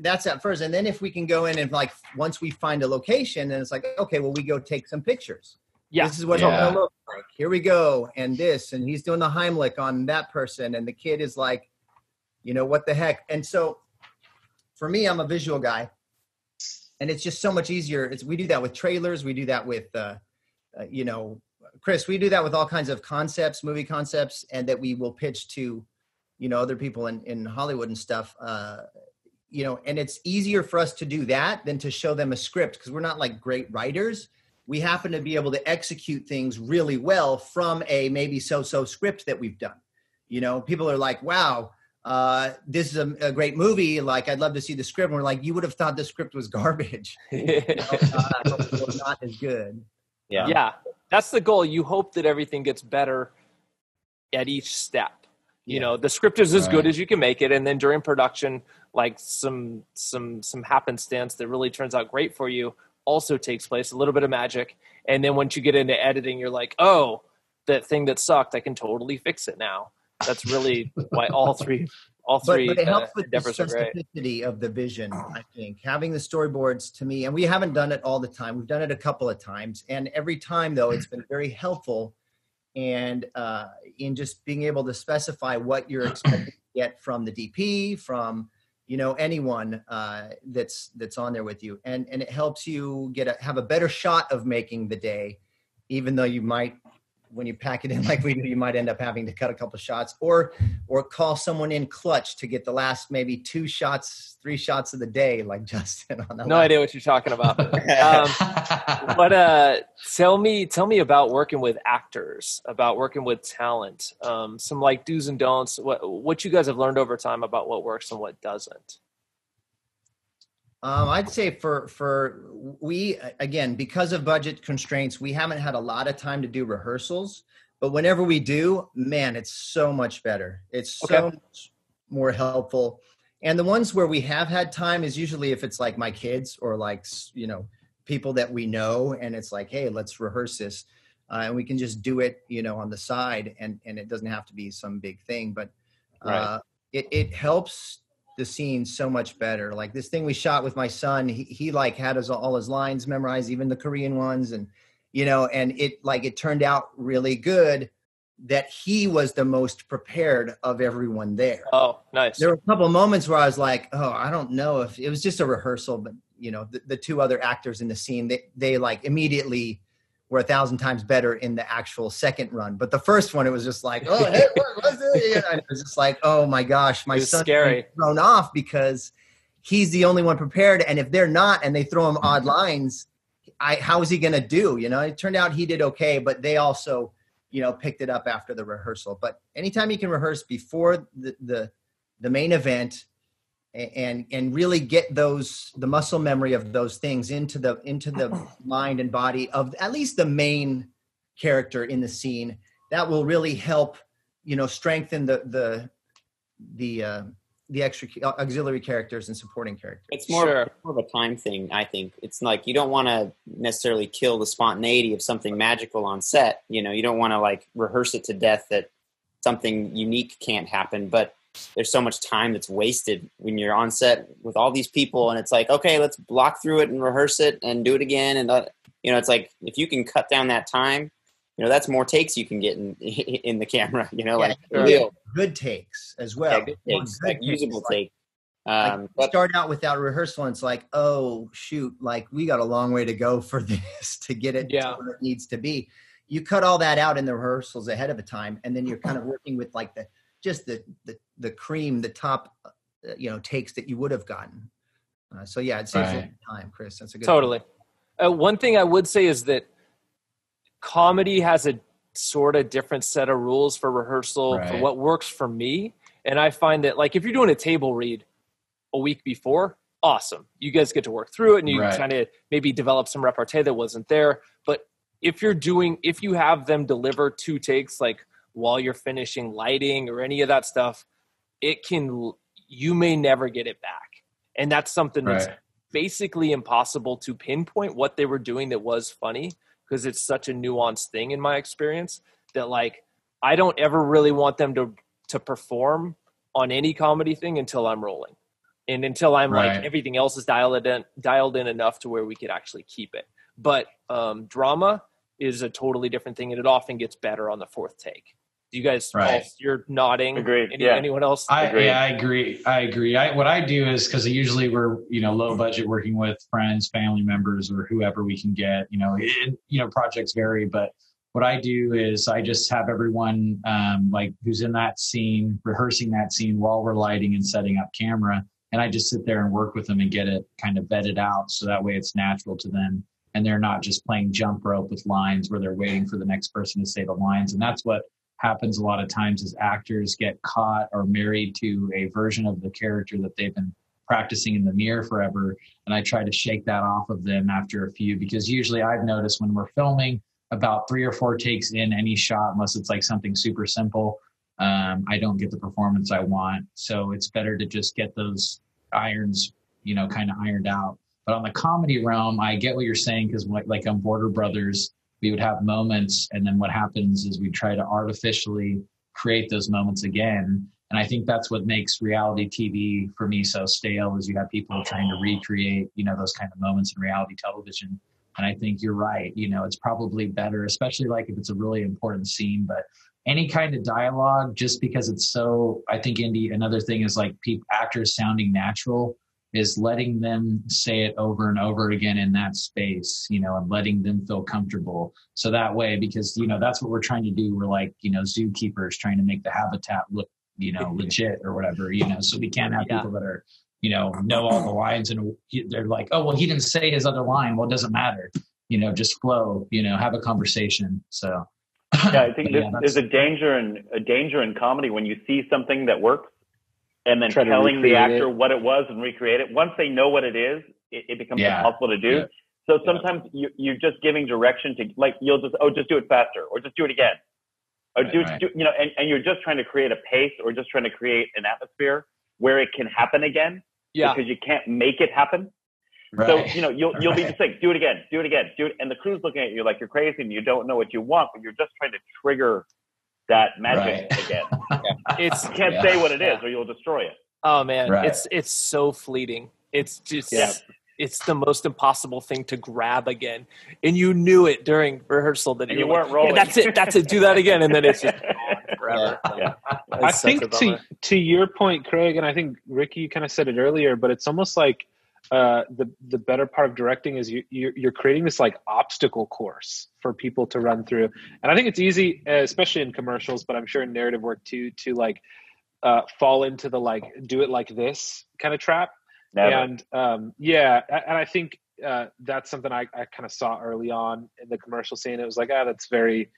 That's at first and then if we can go in and like once we find a location and it's like okay well we go take some pictures Yeah. this is what Yeah. it's gonna look like here we go and this and he's doing the heimlich on that person and the kid is like You know what the heck? And so for me, I'm a visual guy, and it's just so much easier. It's we do that with trailers. We do that with, uh, uh, you know, Chris. We do that with all kinds of concepts, movie concepts, and that we will pitch to, you know, other people in in Hollywood and stuff. Uh, you know, and it's easier for us to do that than to show them a script because we're not like great writers. We happen to be able to execute things really well from a maybe so-so script that we've done. You know, people are like, "Wow, uh, this is a, a, great movie. Like, I'd love to see the script." And we're like, "You would have thought the script was (laughs) garbage. (laughs) you know, uh, not as good." Yeah, yeah, that's the goal. You hope that everything gets better at each step. You yeah. know, the script is as right. good as you can make it, and then during production, like some some some happenstance that really turns out great for you also takes place. A little bit of magic, and then once you get into editing, you're like, "Oh, that thing that sucked, I can totally fix it now." that's really why all three all three but, but it helps uh, with the specificity of the vision i think having the storyboards to me and we haven't done it all the time we've done it a couple of times and every time though it's been very helpful and uh, in just being able to specify what you're expecting to get from the dp from you know anyone uh, that's that's on there with you. And and it helps you get a have a better shot of making the day even though you might when you pack it in (laughs) like we do, you might end up having to cut a couple shots or or call someone in clutch to get the last maybe two shots, three shots of the day, like (laughs) Justin on the No idea what you're talking about. (laughs) um, but uh, tell me tell me about working with actors, about working with talent, um, some like do's and don'ts, what what you guys have learned over time about what works and what doesn't. Um, I'd say for for we again because of budget constraints, we haven't had a lot of time to do rehearsals. But whenever we do, man, it's so much better. It's so okay. much more helpful. And the ones where we have had time is usually if it's like my kids or like you know people that we know, and it's like, hey, let's rehearse this, uh, and we can just do it, you know, on the side, and and it doesn't have to be some big thing, but uh, right. it it helps the scene so much better. Like this thing we shot with my son, he, he like had his, all his lines memorized, even the Korean ones. And, you know, and it like, it turned out really good that he was the most prepared of everyone there. Oh, nice. There were a couple of moments where I was like, oh, I don't know if it was just a rehearsal, but you know, the, the two other actors in the scene, they, they like immediately were a thousand times better in the actual second run. But the first one, it was just like, oh, hey, what was it? And it was just like, oh my gosh, my son scary. thrown off because he's the only one prepared. And if they're not, and they throw him odd mm-hmm. lines, I how is he going to do? You know, it turned out he did okay, but they also, you know, picked it up after the rehearsal. But anytime you can rehearse before the the, the main event and and really get those the muscle memory of those things into the into the (clears throat) mind and body of at least the main character in the scene that will really help you know strengthen the the the uh the extra auxiliary characters and supporting characters. It's more, sure. more of a time thing, I think. It's like you don't want to necessarily kill the spontaneity of something magical on set. You know, you don't want to like rehearse it to death that something unique can't happen. But there's so much time that's wasted when you're on set with all these people and it's like okay let's block through it and rehearse it and do it again and uh, you know it's like if you can cut down that time you know that's more takes you can get in (laughs) in the camera you know yeah, like good, good takes as well. yeah, good takes, good like usable take. um, like but, start out without rehearsal and it's like oh shoot like we got a long way to go (laughs) for this to get it yeah. to where it needs to be. You cut all that out in the rehearsals ahead of a time and then you're kind of working with like the just the the, the cream, the top, uh, you know, takes that you would have gotten. Uh, so yeah, it saves right. time, Chris. That's a good totally. Uh, one thing I would say is that comedy has a sort of different set of rules for rehearsal right. for what works for me, and I find that like if you're doing a table read a week before, awesome, you guys get to work through it and you right. kind of maybe develop some repartee that wasn't there. But if you're doing, if you have them deliver two takes, like while you're finishing lighting or any of that stuff, it can you may never get it back. And that's something right. that's basically impossible to pinpoint what they were doing that was funny because it's such a nuanced thing in my experience that like I don't ever really want them to to perform on any comedy thing until I'm rolling. And until I'm right. like everything else is dialed in dialed in enough to where we could actually keep it. But um, drama is a totally different thing and it often gets better on the fourth take you guys? Right. all- you're nodding. agree Any, yeah. Anyone else? I, Agreed. yeah, I agree. I agree. I, what I do is because usually we're you know low budget working with friends, family members, or whoever we can get. You know, it, you know projects vary, but what I do is I just have everyone um, like who's in that scene rehearsing that scene while we're lighting and setting up camera, and I just sit there and work with them and get it kind of vetted out so that way it's natural to them and they're not just playing jump rope with lines where they're waiting for the next person to say the lines and that's what happens a lot of times is actors get caught or married to a version of the character that they've been practicing in the mirror forever. And i try to shake that off of them after a few because usually i've noticed when we're filming about three or four takes in any shot unless it's like something super simple um, i don't get the performance i want. So it's better to just get those irons you know kind of ironed out. But on the comedy realm i get what you're saying because like, like on border brothers we would have moments and then what happens is we try to artificially create those moments again. And i think that's what makes reality tv for me so stale is you have people trying to recreate you know those kind of moments in reality television. And i think you're right you know it's probably better especially like if it's a really important scene but any kind of dialogue just because it's so i think indy another thing is like actors sounding natural is letting them say it over and over again in that space, you know, and letting them feel comfortable. So that way, because, you know, that's what we're trying to do. We're like, you know, zookeepers trying to make the habitat look, you know, (laughs) legit or whatever, you know, so we can't have Yeah. people that are, you know, know all the lines and they're like, oh, well, he didn't say his other line. Well, it doesn't matter. You know, just flow, you know, have a conversation. So, Yeah, I think (laughs) there's, yeah, there's a danger in a danger in comedy when you see something that works, and then telling the actor it. what it was and recreate it. Once they know what it is, it, it becomes Yeah. impossible to do. Yeah. So sometimes you, you're just giving direction to like you'll just oh just do it faster or just do it again, or Right, do, right. do you know and, and you're just trying to create a pace or just trying to create an atmosphere where it can happen again yeah. because you can't make it happen. right. So you know you'll you'll be (laughs) just like do it again, do it again, do it, and the crew's looking at you like you're crazy and you don't know what you want, but you're just trying to trigger that magic Right. again. (laughs) It's You can't Yeah. say what it is Yeah. or you'll destroy it. oh man, Right. it's it's so fleeting. It's just Yeah. it's the most impossible thing to grab again, and you knew it during rehearsal that you you were weren't like, rolling. Yeah, that's it. That's it. Do that again, and then it's just gone (laughs) forever. Yeah. It's I think to to your point, Craig, and I think Ricky kind of said it earlier, but it's almost like uh, the the better part of directing is you you're, you're creating this like obstacle course for people to run through, and I think it's easy, especially in commercials, but I'm sure in narrative work too, to like uh, fall into the like do it like this kind of trap. Never. And um, yeah, and I think uh, that's something I, I kind of saw early on in the commercial scene. It was like, ah, that's very.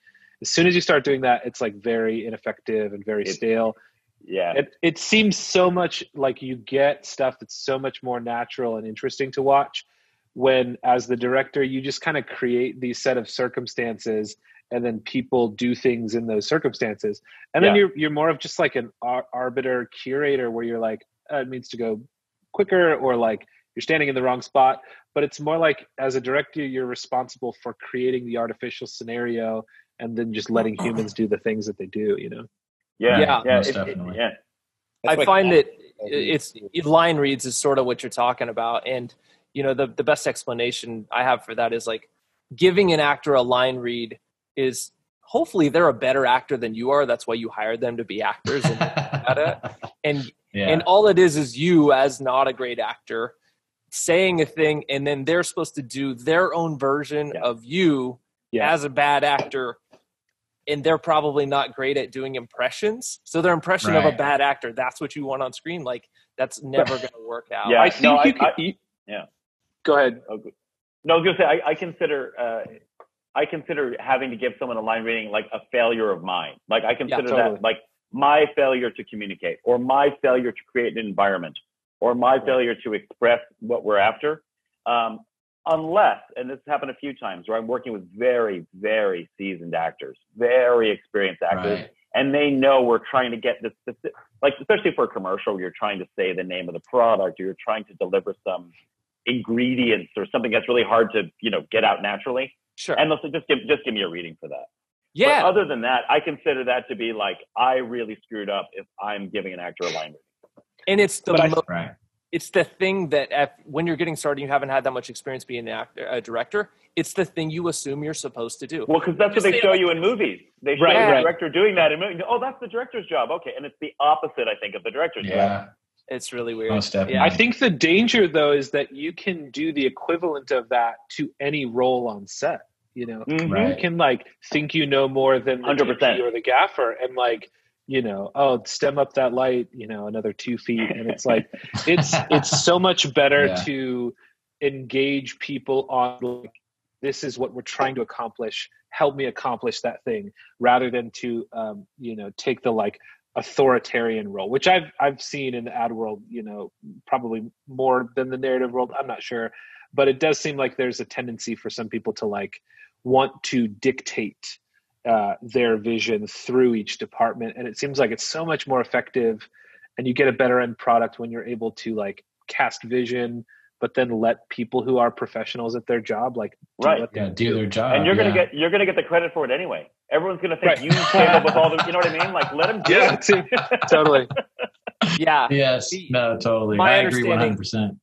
As soon as you start doing that, it's like very ineffective and very It- stale. Yeah. It it seems so much like you get stuff that's so much more natural and interesting to watch when, as the director, you just kind of create these set of circumstances and then people do things in those circumstances, and then Yeah. you're you're more of just like an ar- arbiter curator where you're like, uh, it needs to go quicker or like you're standing in the wrong spot but it's more like as a director you're responsible for creating the artificial scenario and then just letting (clears throat) humans do the things that they do you know yeah. Yeah. Yeah. Most it- it- definitely. yeah. I That's find that casting- it's line reads is sort of what you're talking about, and you know the the best explanation I have for that is like giving an actor a line read is hopefully they're a better actor than you are. That's why you hired them to be actors, and (laughs) and yeah. and all it is is you as not a great actor saying a thing, and then they're supposed to do their own version Yeah. of you Yeah. as a bad actor. And they're probably not great at doing impressions. So their impression of a bad actor, that's what you want on screen. Like that's never (laughs) going to work out. Yeah. i think no, you I- could I- you- yeah. go ahead Oh, good. No, I was gonna say I, I consider uh, I consider having to give someone a line reading like a failure of mine. Like I consider totally. that like my failure to communicate, or my failure to create an environment, or my failure to express what we're after. Um, unless, and this has happened a few times, where I'm working with very, very seasoned actors, very experienced actors, Right. and they know we're trying to get this specific, like especially for a commercial, you're trying to say the name of the product, or you're trying to deliver some ingredients or something that's really hard to you know get out naturally. Sure. And they'll say, just give just give me a reading for that. yeah. But other than that, I consider that to be like I really screwed up if I'm giving an actor a line reading. and it's the But I- Right. It's the thing that if, when you're getting started, you haven't had that much experience being an actor, a director. It's the thing you assume you're supposed to do. Well, because that's what they show like- you in movies. They show Right, you the right. director doing that, and oh, that's the director's job. Okay, and it's the opposite, I think, of the director's job. Yeah, It's really weird. most definitely. Yeah. I think the danger though is that you can do the equivalent of that to any role on set. You know, Mhm. Right. you can like think you know more than the 100%. DP or the gaffer, and like you know, oh, stem up that light, you know, another two feet, and it's like (laughs) it's it's so much better Yeah. to engage people on like this is what we're trying to accomplish. Help me accomplish that thing, rather than to um, you know take the like authoritarian role, which I've I've seen in the ad world, you know, probably more than the narrative world. I'm not sure, but it does seem like there's a tendency for some people to like want to dictate uh, their vision through each department, and it seems like it's so much more effective, and you get a better end product when you're able to like cast vision, but then let people who are professionals at their job like do Right. what yeah, do their job. and you're gonna yeah. get you're gonna get the credit for it anyway. Everyone's gonna think Right. you came up with all the. (laughs) You know what I mean? Like let them do Yeah, it. totally. (laughs) Yeah. Yes, no, totally. My I agree understanding- hundred percent.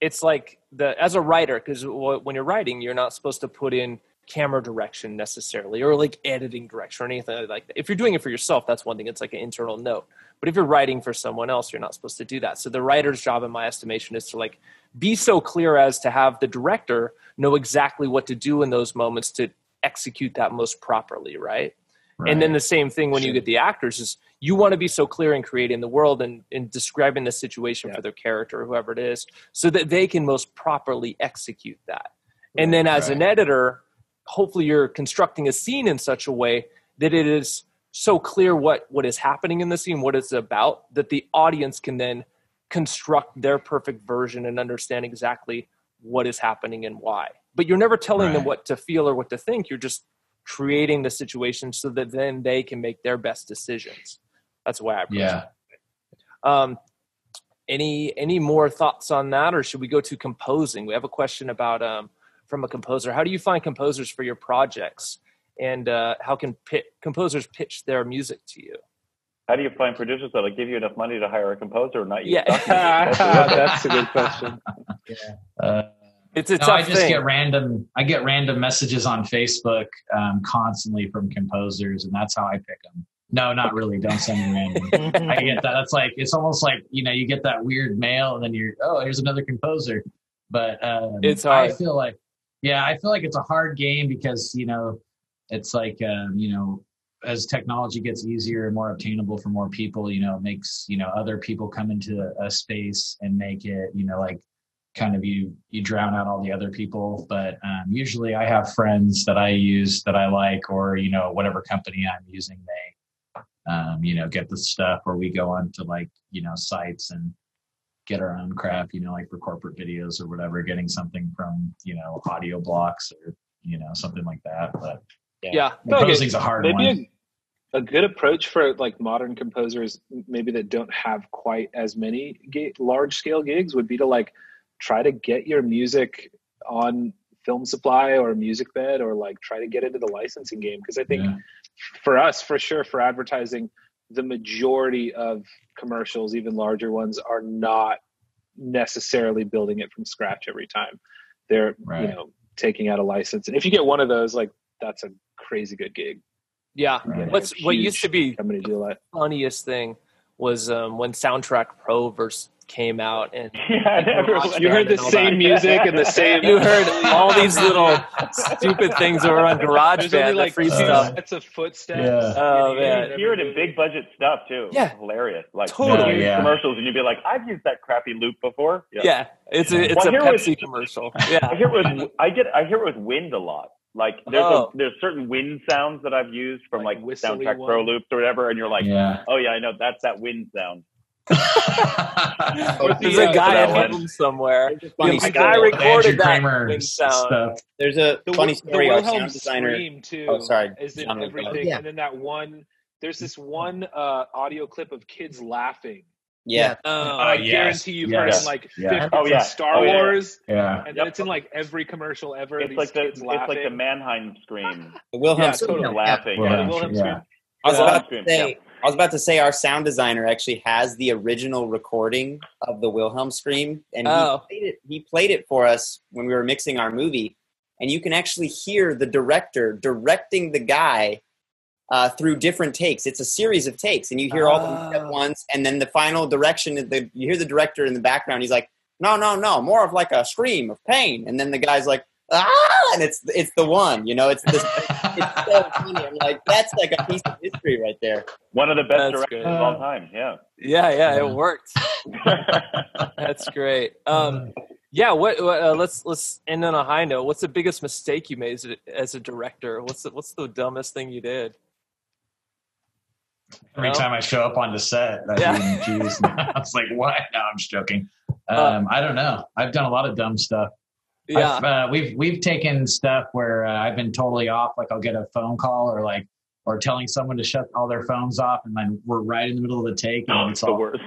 it's like the as a writer because when you're writing you're not supposed to put in camera direction necessarily or like editing direction or anything like that. If you're doing it for yourself that's one thing. It's like an internal note. But if you're writing for someone else you're not supposed to do that. So the writer's job in my estimation is to like be so clear as to have the director know exactly what to do in those moments to execute that most properly right? And then the same thing when you get the actors is you want to be so clear in creating the world and, and describing the situation Yeah. for their character or whoever it is so that they can most properly execute that. And then as an editor, hopefully you're constructing a scene in such a way that it is so clear what what is happening in the scene, what it's about, that the audience can then construct their perfect version and understand exactly what is happening and why. But you're never telling them what to feel or what to think. You're just creating the situation so that then they can make their best decisions. That's why I yeah. it. Um, any any more thoughts on that, or should we go to composing? We have a question about um, from a composer. How do you find composers for your projects, and uh, how can pit, composers pitch their music to you? How do you find producers that'll give you enough money to hire a composer and not use Yeah. That's (laughs) That's a good question. Uh, It's a no, tough I just thing. get random. I get random messages on Facebook um, constantly from composers, and that's how I pick them. No, not really. Don't send me random. I get that. That's like it's almost like you know you get that weird mail, and then you're oh here's another composer. But um, It's I feel like yeah, I feel like it's a hard game because you know it's like um, you know as technology gets easier and more obtainable for more people, you know, it makes you know other people come into a, a space and make it you know like kind of you you drown out all the other people. But um, usually i have friends that i use that i like or you know whatever company i'm using they um, you know get the stuff or we go on to like you know sites and get our own crap you know like for corporate videos or whatever getting something from you know AudioBlocks or you know something like that but yeah, composing's a hard one. maybe a, a good approach for like modern composers maybe that don't have quite as many large scale gigs would be to like try to get your music on Filmsupply or Musicbed or like try to get into the licensing game because i think Yeah. for us for sure for advertising the majority of commercials even larger ones are not necessarily building it from scratch every time. They're you know taking out a license. And if you get one of those like that's a crazy good gig. Yeah. Right. What's what used to be company do that funniest thing was um, when Soundtrack Pro verse came out, and (laughs) Yeah, you heard the same that. music and the same (laughs) You heard all these (laughs) little stupid things that were on There's GarageBand, only the like free two stuff. sets of footsteps. Yeah. Oh, You man. You hear it in big budget stuff too. Yeah. It's hilarious. Like Totally. huge Yeah. commercials, and you'd be like, "I've used that crappy loop before." Yeah, it's a it's Well, a here was- Pepsi commercial. Yeah, I hear it with I get I hear it with wind a lot. Like there's Oh. a, there's certain wind sounds that I've used from Like like, whistly Soundtrack Pro loops or whatever, and you're like, yeah "Oh yeah, I know that's that wind sound." (laughs) Or there's a guy that at one. home somewhere. Funny The story. guy Andrew recorded that Kramer wind sound. stuff. There's a the, funny story. Our Wilhelm sound designer. scream too. Oh, sorry. Is in everything. Yeah. and then that one. There's this one uh, audio clip of kids laughing. Yeah. Oh, I yes, guarantee you've heard yes, in like yeah. 50 Oh, yeah. Star Oh, yeah. Wars, yeah and then Yep. it's in like every commercial ever. It's like the kids it's laughing. like the Mannheim scream. (laughs) The Wilhelm Yeah, scream, totally. laughing. Wilhelm Yeah, the Wilhelm scream, scream. I was about to say. I was about to say our sound designer actually has the original recording of the Wilhelm scream, and Oh. he played it. He played it for us when we were mixing our movie, and you can actually hear the director directing the guy uh, through different takes. It's a series of takes, and you hear all of them at Oh. once, and then the final direction. The, you hear the director in the background. He's like, "No, no, no, more of like a scream of pain," and then the guy's like, "Ah!" and it's it's the one. You know, it's this. it's so (laughs) funny. I'm like, that's like a piece of history right there. One of the best That's directors great. of all time. Yeah. Yeah, yeah, Yeah. it worked. That's great. Um, yeah, what? what uh, let's let's end on a high note. What's the biggest mistake you made as a, as a director? What's the, what's the dumbest thing you did? Every time I show up on the set, I Yeah. mean, (laughs) geez, I was like, what? No, I'm just joking. Uh, Um, I don't know. I've done a lot of dumb stuff. Yeah, I've, uh, we've we've taken stuff where uh, I've been totally off. Like I'll get a phone call or like or telling someone to shut all their phones off, and then we're right in the middle of the take, and Oh, it's it's the all. worst.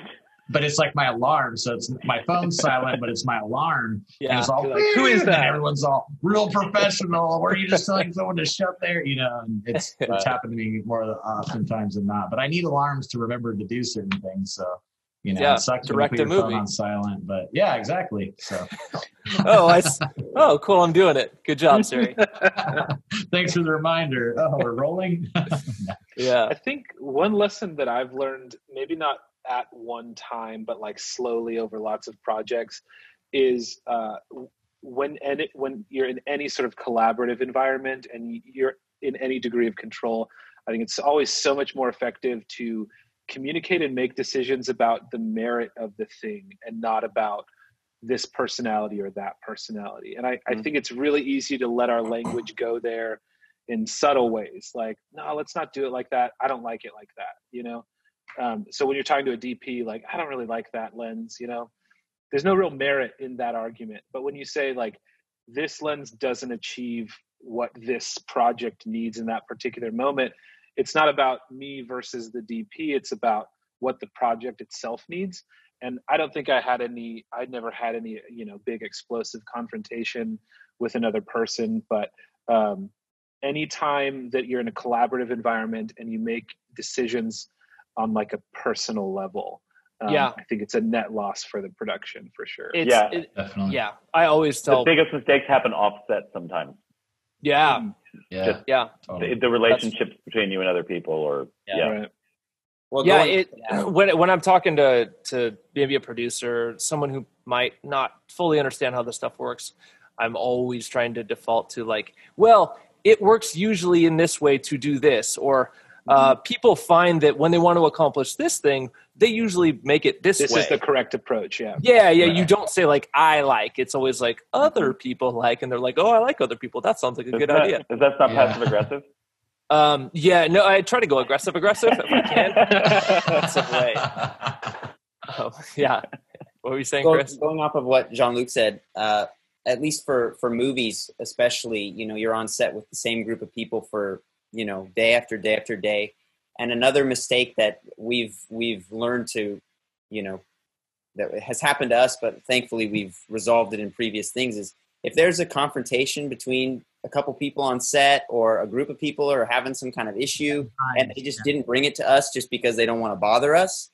But it's like my alarm, so it's my phone's silent, but it's my alarm. (laughs) And it's all like, "Who is and that?" everyone's all real professional. Were you just telling someone to shut there, you know? And it's (laughs) it's happened to me more oftentimes than not. But I need alarms to remember to do certain things. So you know, Yeah, it sucks direct when you put your phone on silent. But yeah, exactly. So (laughs) oh, I, s- oh, cool. I'm doing it. Good job, Siri. thanks for the reminder. Oh, we're rolling. Yeah, I think one lesson that I've learned, maybe not at one time, but like slowly over lots of projects, is uh, when and when you're in any sort of collaborative environment and you're in any degree of control. I think it's always so much more effective to communicate and make decisions about the merit of the thing and not about this personality or that personality. And I, I Mhm. think it's really easy to let our language go there in subtle ways like no let's not do it like that i don't like it like that you know um, so when you're talking to a dp like i don't really like that lens you know? There's no real merit in that argument. But when you say like this lens doesn't achieve what this project needs in that particular moment it's not about me versus the dp it's about what the project itself needs. And i don't think i had any i never had any you know big explosive confrontation with another person. But um, anytime that you're in a collaborative environment and you make decisions on like a personal level um, Yeah. i think it's a net loss for the production for sure it's, Yeah. it- Definitely. yeah. I always tell The biggest mistakes happen offset sometimes. Yeah, Yeah. Just yeah, totally. The, the relationships between you and other people, or Yeah. yeah, right Well, yeah. going- It when when I'm talking to to maybe a producer, someone who might not fully understand how this stuff works, I'm always trying to default to like, well, it works usually in this way to do this, or uh, people find that when they want to accomplish this thing, they usually make it this, this way. This is the correct approach yeah yeah, yeah. You don't say like I like. It's always like other people like, and they're like, oh, I like other people. That sounds like a is good that, idea. Is that not Yeah. passive aggressive? (laughs) Um, yeah, no, I try to go aggressive, aggressive if I can. Aggressive way. (laughs) Oh, yeah. What were you saying, Go- Chris? going off of what Jean Luc said, uh, at least for for movies, especially, you know, you're on set with the same group of people for you know day after day after day. And another mistake that we've we've learned to, you know, that has happened to us, but thankfully we've resolved it in previous things is if there's a confrontation between a couple people on set or a group of people are having some kind of issue and they just didn't bring it to us just because they don't want to bother us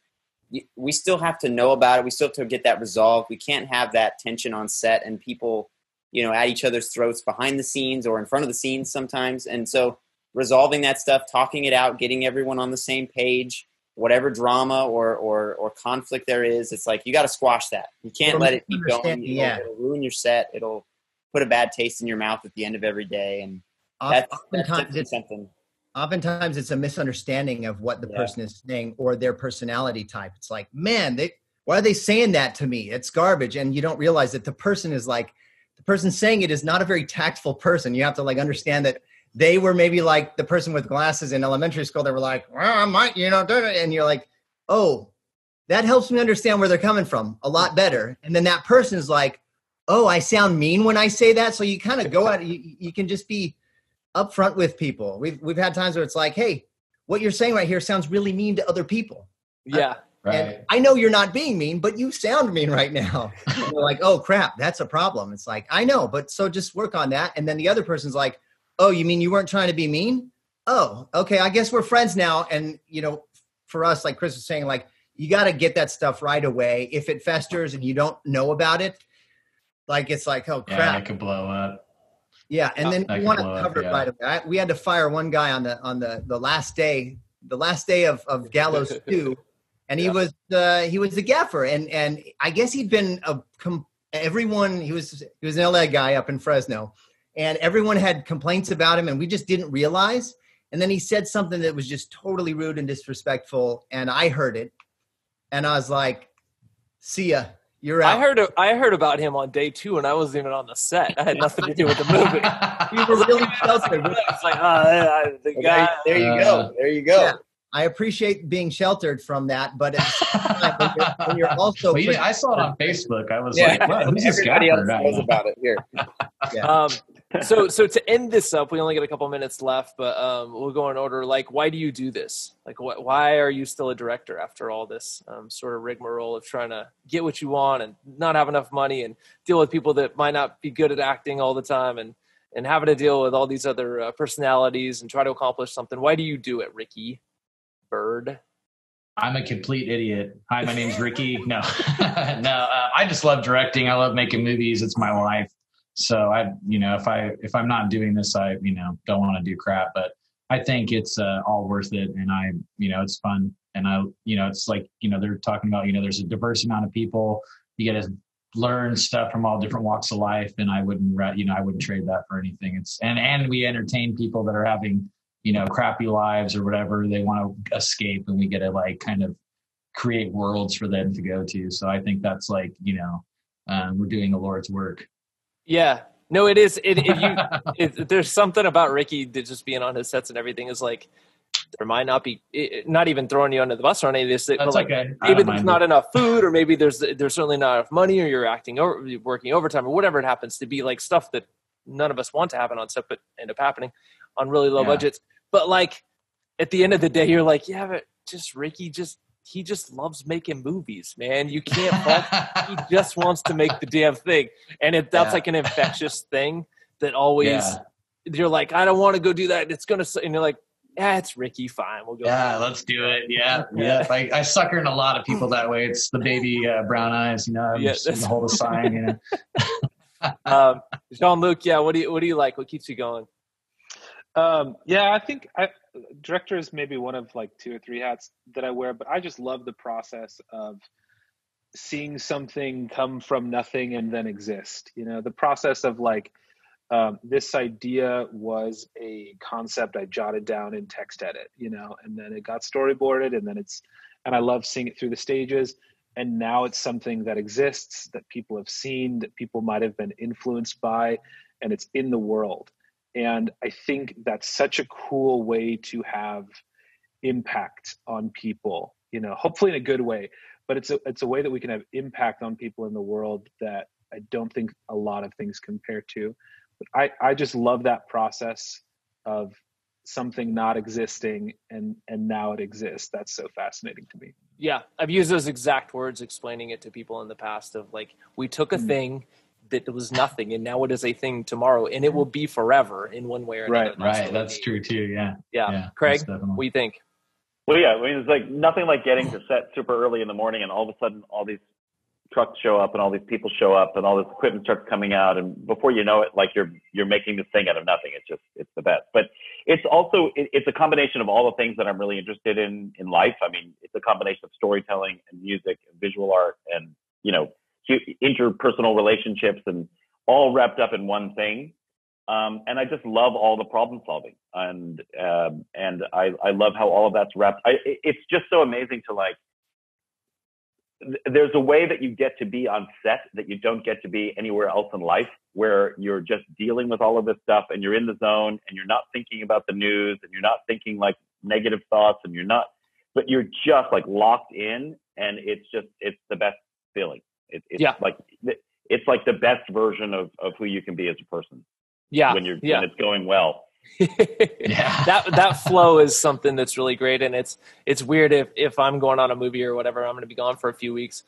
we still have to know about it. We still have to get that resolved. We can't have that tension on set and people you know at each other's throats behind the scenes or in front of the scenes sometimes. And so resolving that stuff talking it out getting everyone on the same page whatever drama or or, or conflict there is it's like you got to squash that you can't let it keep going it'll, yeah. it'll ruin your set it'll put a bad taste in your mouth at the end of every day and that's, that's oftentimes it's something oftentimes it's a misunderstanding of what the Yeah. person is saying or their personality type. It's like, man, they why are they saying that to me? It's garbage, and you don't realize that the person is like the person saying it is not a very tactful person. You have to like understand that they were maybe like the person with glasses in elementary school. They were like, well, I might, you know, do it," and you're like, oh, that helps me understand where they're coming from a lot better. And then that person is like, oh, I sound mean when I say that. So you kind of go out, you, you can just be upfront with people. We've we've had times where it's like, hey, what you're saying right here sounds really mean to other people. Yeah. right. And I know you're not being mean, but you sound mean right now. (laughs) You're like, oh crap, that's a problem. It's like, I know, but so just work on that. And then the other person's like, oh, you mean you weren't trying to be mean? Oh, okay, I guess we're friends now. And you know, for us, like Chris was saying, like you got to get that stuff right away. If it festers and you don't know about it, like it's like oh Yeah, crap, that could blow up. yeah, and then That you could want to blow up, cover it right away. I, we had to fire one guy on the on the the last day, the last day of of Gallows two, (laughs) and he Yeah. was uh, he was the gaffer, and and I guess he'd been a com- everyone he was he was an LA guy up in Fresno, and everyone had complaints about him, and we just didn't realize. And then he said something that was just totally rude and disrespectful, and I heard it, and I was like, "See ya, you're out." I heard I heard about him on day two, and I wasn't even on the set. I had nothing to do with the movie. (laughs) (laughs) we were really sheltered. (laughs) It's like, uh, I- the Well, guy. there, there you Uh, go. There you go. yeah. I appreciate being sheltered from that, but at the same time, when, you're, when you're also Well, you I saw it on Facebook. I was Yeah, like, what? Who's this guy? everybody else knows about it here. Um, so so to end this up, we only got a couple minutes left, but um, we'll go in order. Like, why do you do this? Like, wh- why are you still a director after all this um, sort of rigmarole of trying to get what you want and not have enough money and deal with people that might not be good at acting all the time and and having to deal with all these other uh, personalities and try to accomplish something? Why do you do it, Ricky Bird? I'm a complete idiot. Hi, my name's Ricky. No, (laughs) no, uh, I just love directing. I love making movies. It's my life. So I, you know, if I if I'm not doing this, I, you know, don't want to do crap. But I think it's uh, all worth it, and I, you know, it's fun, and I, you know, it's like, you know, they're talking about, you know, there's a diverse amount of people. You get to learn stuff from all different walks of life, and I wouldn't, you know, I wouldn't trade that for anything. It's and and we entertain people that are having you know crappy lives or whatever they want to escape and we get to like kind of create worlds for them to go to so i think that's like you know um, we're doing the lord's work Yeah. No, it is. It, if you, (laughs) it, there's something about Ricky that just being on his sets and everything is like, there might not be, it, not even throwing you under the bus or any of this, but that's like okay maybe there's not enough food, or maybe there's there's certainly not enough money, or you're acting over, you're working overtime, or whatever it happens to be, like stuff that none of us want to happen on set, but end up happening on really low Yeah. budgets. But like at the end of the day, you're like, yeah, but just Ricky, just he just loves making movies, man. You (laughs) can't fault he just wants to make the damn thing. And it, that's Yeah. like an infectious thing that always Yeah. you're like i don't want to go do that. It's gonna s-" and you're like yeah it's ricky. Fine. We'll go yeah let's do it. Yeah (laughs) yeah. I, I sucker in a lot of people that way. It's the baby uh, brown eyes you know i'm Yeah, just hold a sign you know. (laughs) Um, jean-luc yeah what do you what do you like? What keeps you going Um, yeah, I think I, director is maybe one of like two or three hats that I wear, but I just love the process of seeing something come from nothing and then exist. You know, the process of like um, this idea was a concept I jotted down in TextEdit, you know, and then it got storyboarded, and then it's, and I love seeing it through the stages. And now it's something that exists that people have seen, that people might have been influenced by, and it's in the world and i think that's such a cool way to have impact on people you know hopefully in a good way but it's a it's a way that we can have impact on people in the world that i don't think a lot of things compare to. But i i just love that process of something not existing and and now it exists. That's so fascinating to me. Yeah i've used those exact words explaining it to people in the past of like we took a Mm. thing that was nothing and now it is a thing tomorrow and it will be forever in one way or another Right, That's right what that's true too yeah yeah, yeah craig most definitely. what do you think Well, yeah, I mean, it's like nothing like getting to set super early in the morning, and all of a sudden, all these trucks show up, and all these people show up, and all this equipment starts coming out, and before you know it, like you're you're making this thing out of nothing. It's just it's the best. But it's also it, it's a combination of all the things that I'm really interested in in life. I mean, it's a combination of storytelling and music and visual art and you know hu- interpersonal relationships and all wrapped up in one thing. Um, and I just love all the problem solving, and um, and I, I love how all of that's wrapped. I, it's just so amazing to like. th- There's a way that you get to be on set that you don't get to be anywhere else in life, where you're just dealing with all of this stuff and you're in the zone and you're not thinking about the news and you're not thinking like negative thoughts and you're not, but you're just like locked in, and it's just it's the best feeling. It, it's Yeah. like it's like the best version of of who you can be as a person. Yeah when you're yeah. when it's going well. (laughs) yeah. That that flow is something that's really great and it's it's weird if if i'm going on a movie or whatever i'm going to be gone for a few weeks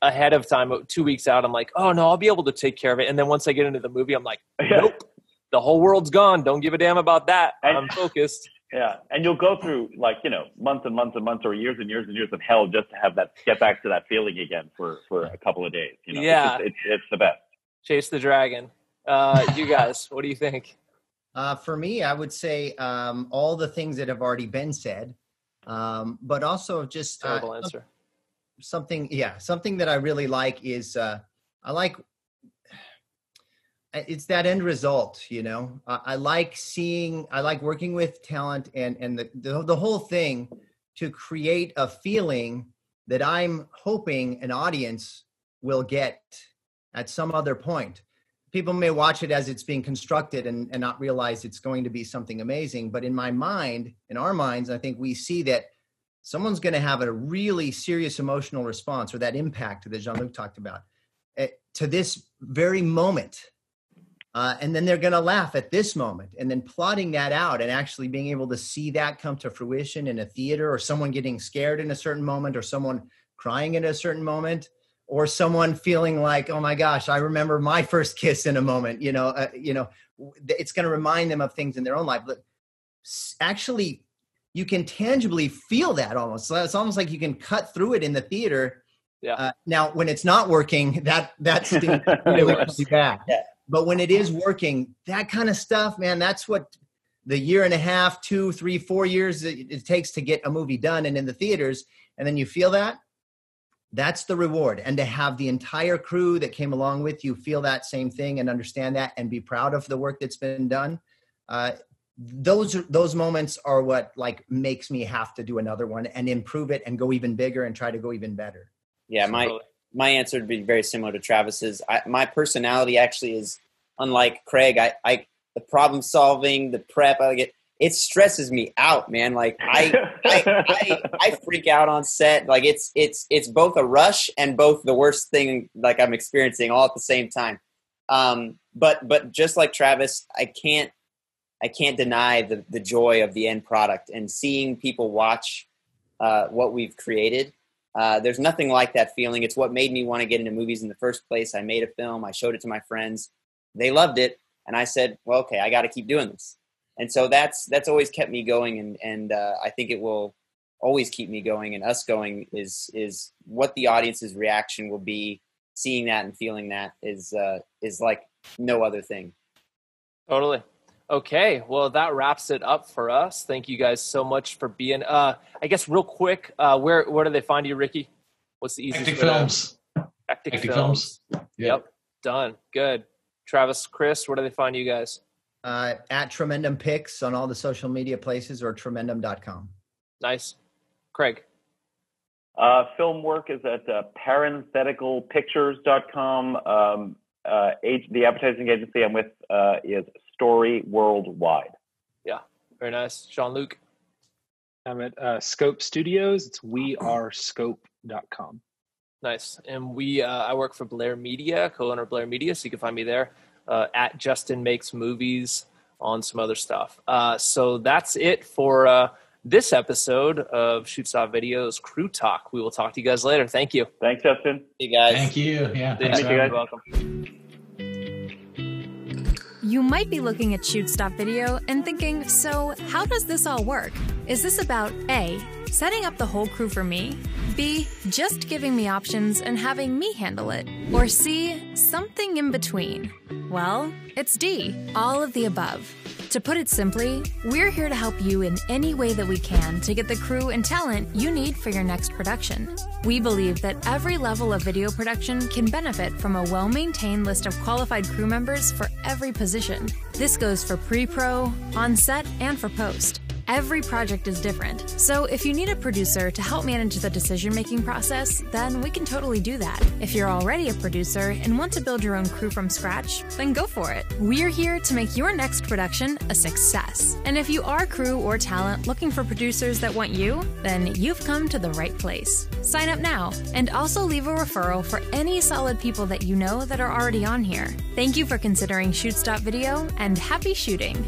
ahead of time two weeks out i'm like oh no i'll be able to take care of it. And then once i get into the movie i'm like (laughs) nope. The whole world's gone. Don't give a damn about that. I'm focused Yeah, and you'll go through like you know months and months and months or years and years and years of hell just to have that get back to that feeling again for for a couple of days. You know, Yeah. it's, just, it's, it's the best. Chase the dragon. Uh, you guys, what do you think? (laughs) Uh, for me, I would say um, all the things that have already been said, um, but also just uh, Terrible answer. something. Yeah, something that I really like is uh, I like it's that end result. You know, I, I like seeing. I like working with talent and and the, the the whole thing to create a feeling that I'm hoping an audience will get at some other point people may watch it as it's being constructed and, and not realize it's going to be something amazing. But in my mind, in our minds, I think we see that someone's going to have a really serious emotional response or that impact that Jean Luc talked about eh, to this very moment. Uh, and then they're going to laugh at this moment and then plotting that out and actually being able to see that come to fruition in a theater or someone getting scared in a certain moment or someone crying in a certain moment or someone feeling like oh my gosh i remember my first kiss in a moment you know uh, you know it's going to remind them of things in their own life but actually you can tangibly feel that almost so it's almost like you can cut through it in the theater Yeah. uh, now when it's not working that that's (laughs) really bad Yeah. But when it is working that kind of stuff man that's what the year and a half two three four years it, it takes to get a movie done and in the theaters and then you feel that that's the reward and to have the entire crew that came along with you feel that same thing and understand that and be proud of the work that's been done uh, those those moments are what like makes me have to do another one and improve it and go even bigger and try to go even better Yeah, my Totally. My answer would be very similar to Travis's. I, my personality actually is unlike Craig. I, I the problem solving, the prep, I get it stresses me out, man. Like I, I, I, (laughs) I freak out on set. Like it's it's it's both a rush and both the worst thing like I'm experiencing all at the same time. Um, but but just like Travis, I can't I can't deny the the joy of the end product and seeing people watch uh, what we've created. Uh, there's nothing like that feeling. It's what made me want to get into movies in the first place. I made a film. I showed it to my friends. They loved it, and I said, "Well, okay, I got to keep doing this." And so that's that's always kept me going, and and uh, I think it will always keep me going and us going. Is is what the audience's reaction will be. Seeing that and feeling that is uh, is like no other thing. Totally. Okay, well that wraps it up for us. Thank you guys so much for being. Uh, I guess real quick, uh, where where do they find you, Ricky? What's the easiest? Hectic to- Films. Hectic, Hectic films. Films. Yep. Done. Good. Travis, Chris, where do they find you guys? uh, at tremendum pics on all the social media places or tremendum.com Nice. Craig. Uh, film work is at uh, parentheticalpictures.com. Um, uh, age, the advertising agency I'm with uh, is Story Worldwide. Yeah, very nice. Jean Luc. I'm at uh, Scope Studios. It's wearescope.com. Nice. And we, uh, I work for Blair Media, co-owner of Blair Media, so you can find me there uh, at Justin Makes Movies on some other stuff. Uh, so that's it for uh, this episode of Shoot Stop Videos Crew Talk. We will talk to you guys later. Thank you. Thanks, Justin. You guys. Thank you. Yeah. Thanks, Thanks, Thank you, guys. You're welcome. You might be looking at Shoot Stop Video and thinking, so how does this all work? Is this about A, setting up the whole crew for me? B, just giving me options and having me handle it? Or C, something in between? Well, it's D, all of the above. To put it simply, we're here to help you in any way that we can to get the crew and talent you need for your next production. We believe that every level of video production can benefit from a well maintained list of qualified crew members for every position. This goes for pre pro, on set, and for post. Every project is different, so if you need a producer to help manage the decision making process, then we can totally do that. If you're already a producer and want to build your own crew from scratch, then go for it. We're here to make your next production a success. And if you are crew or talent looking for producers that want you, then you've come to the right place. Sign up now and also leave a referral for any solid people that you know that are already on here. Thank you for considering Shoot Stop Video and happy shooting.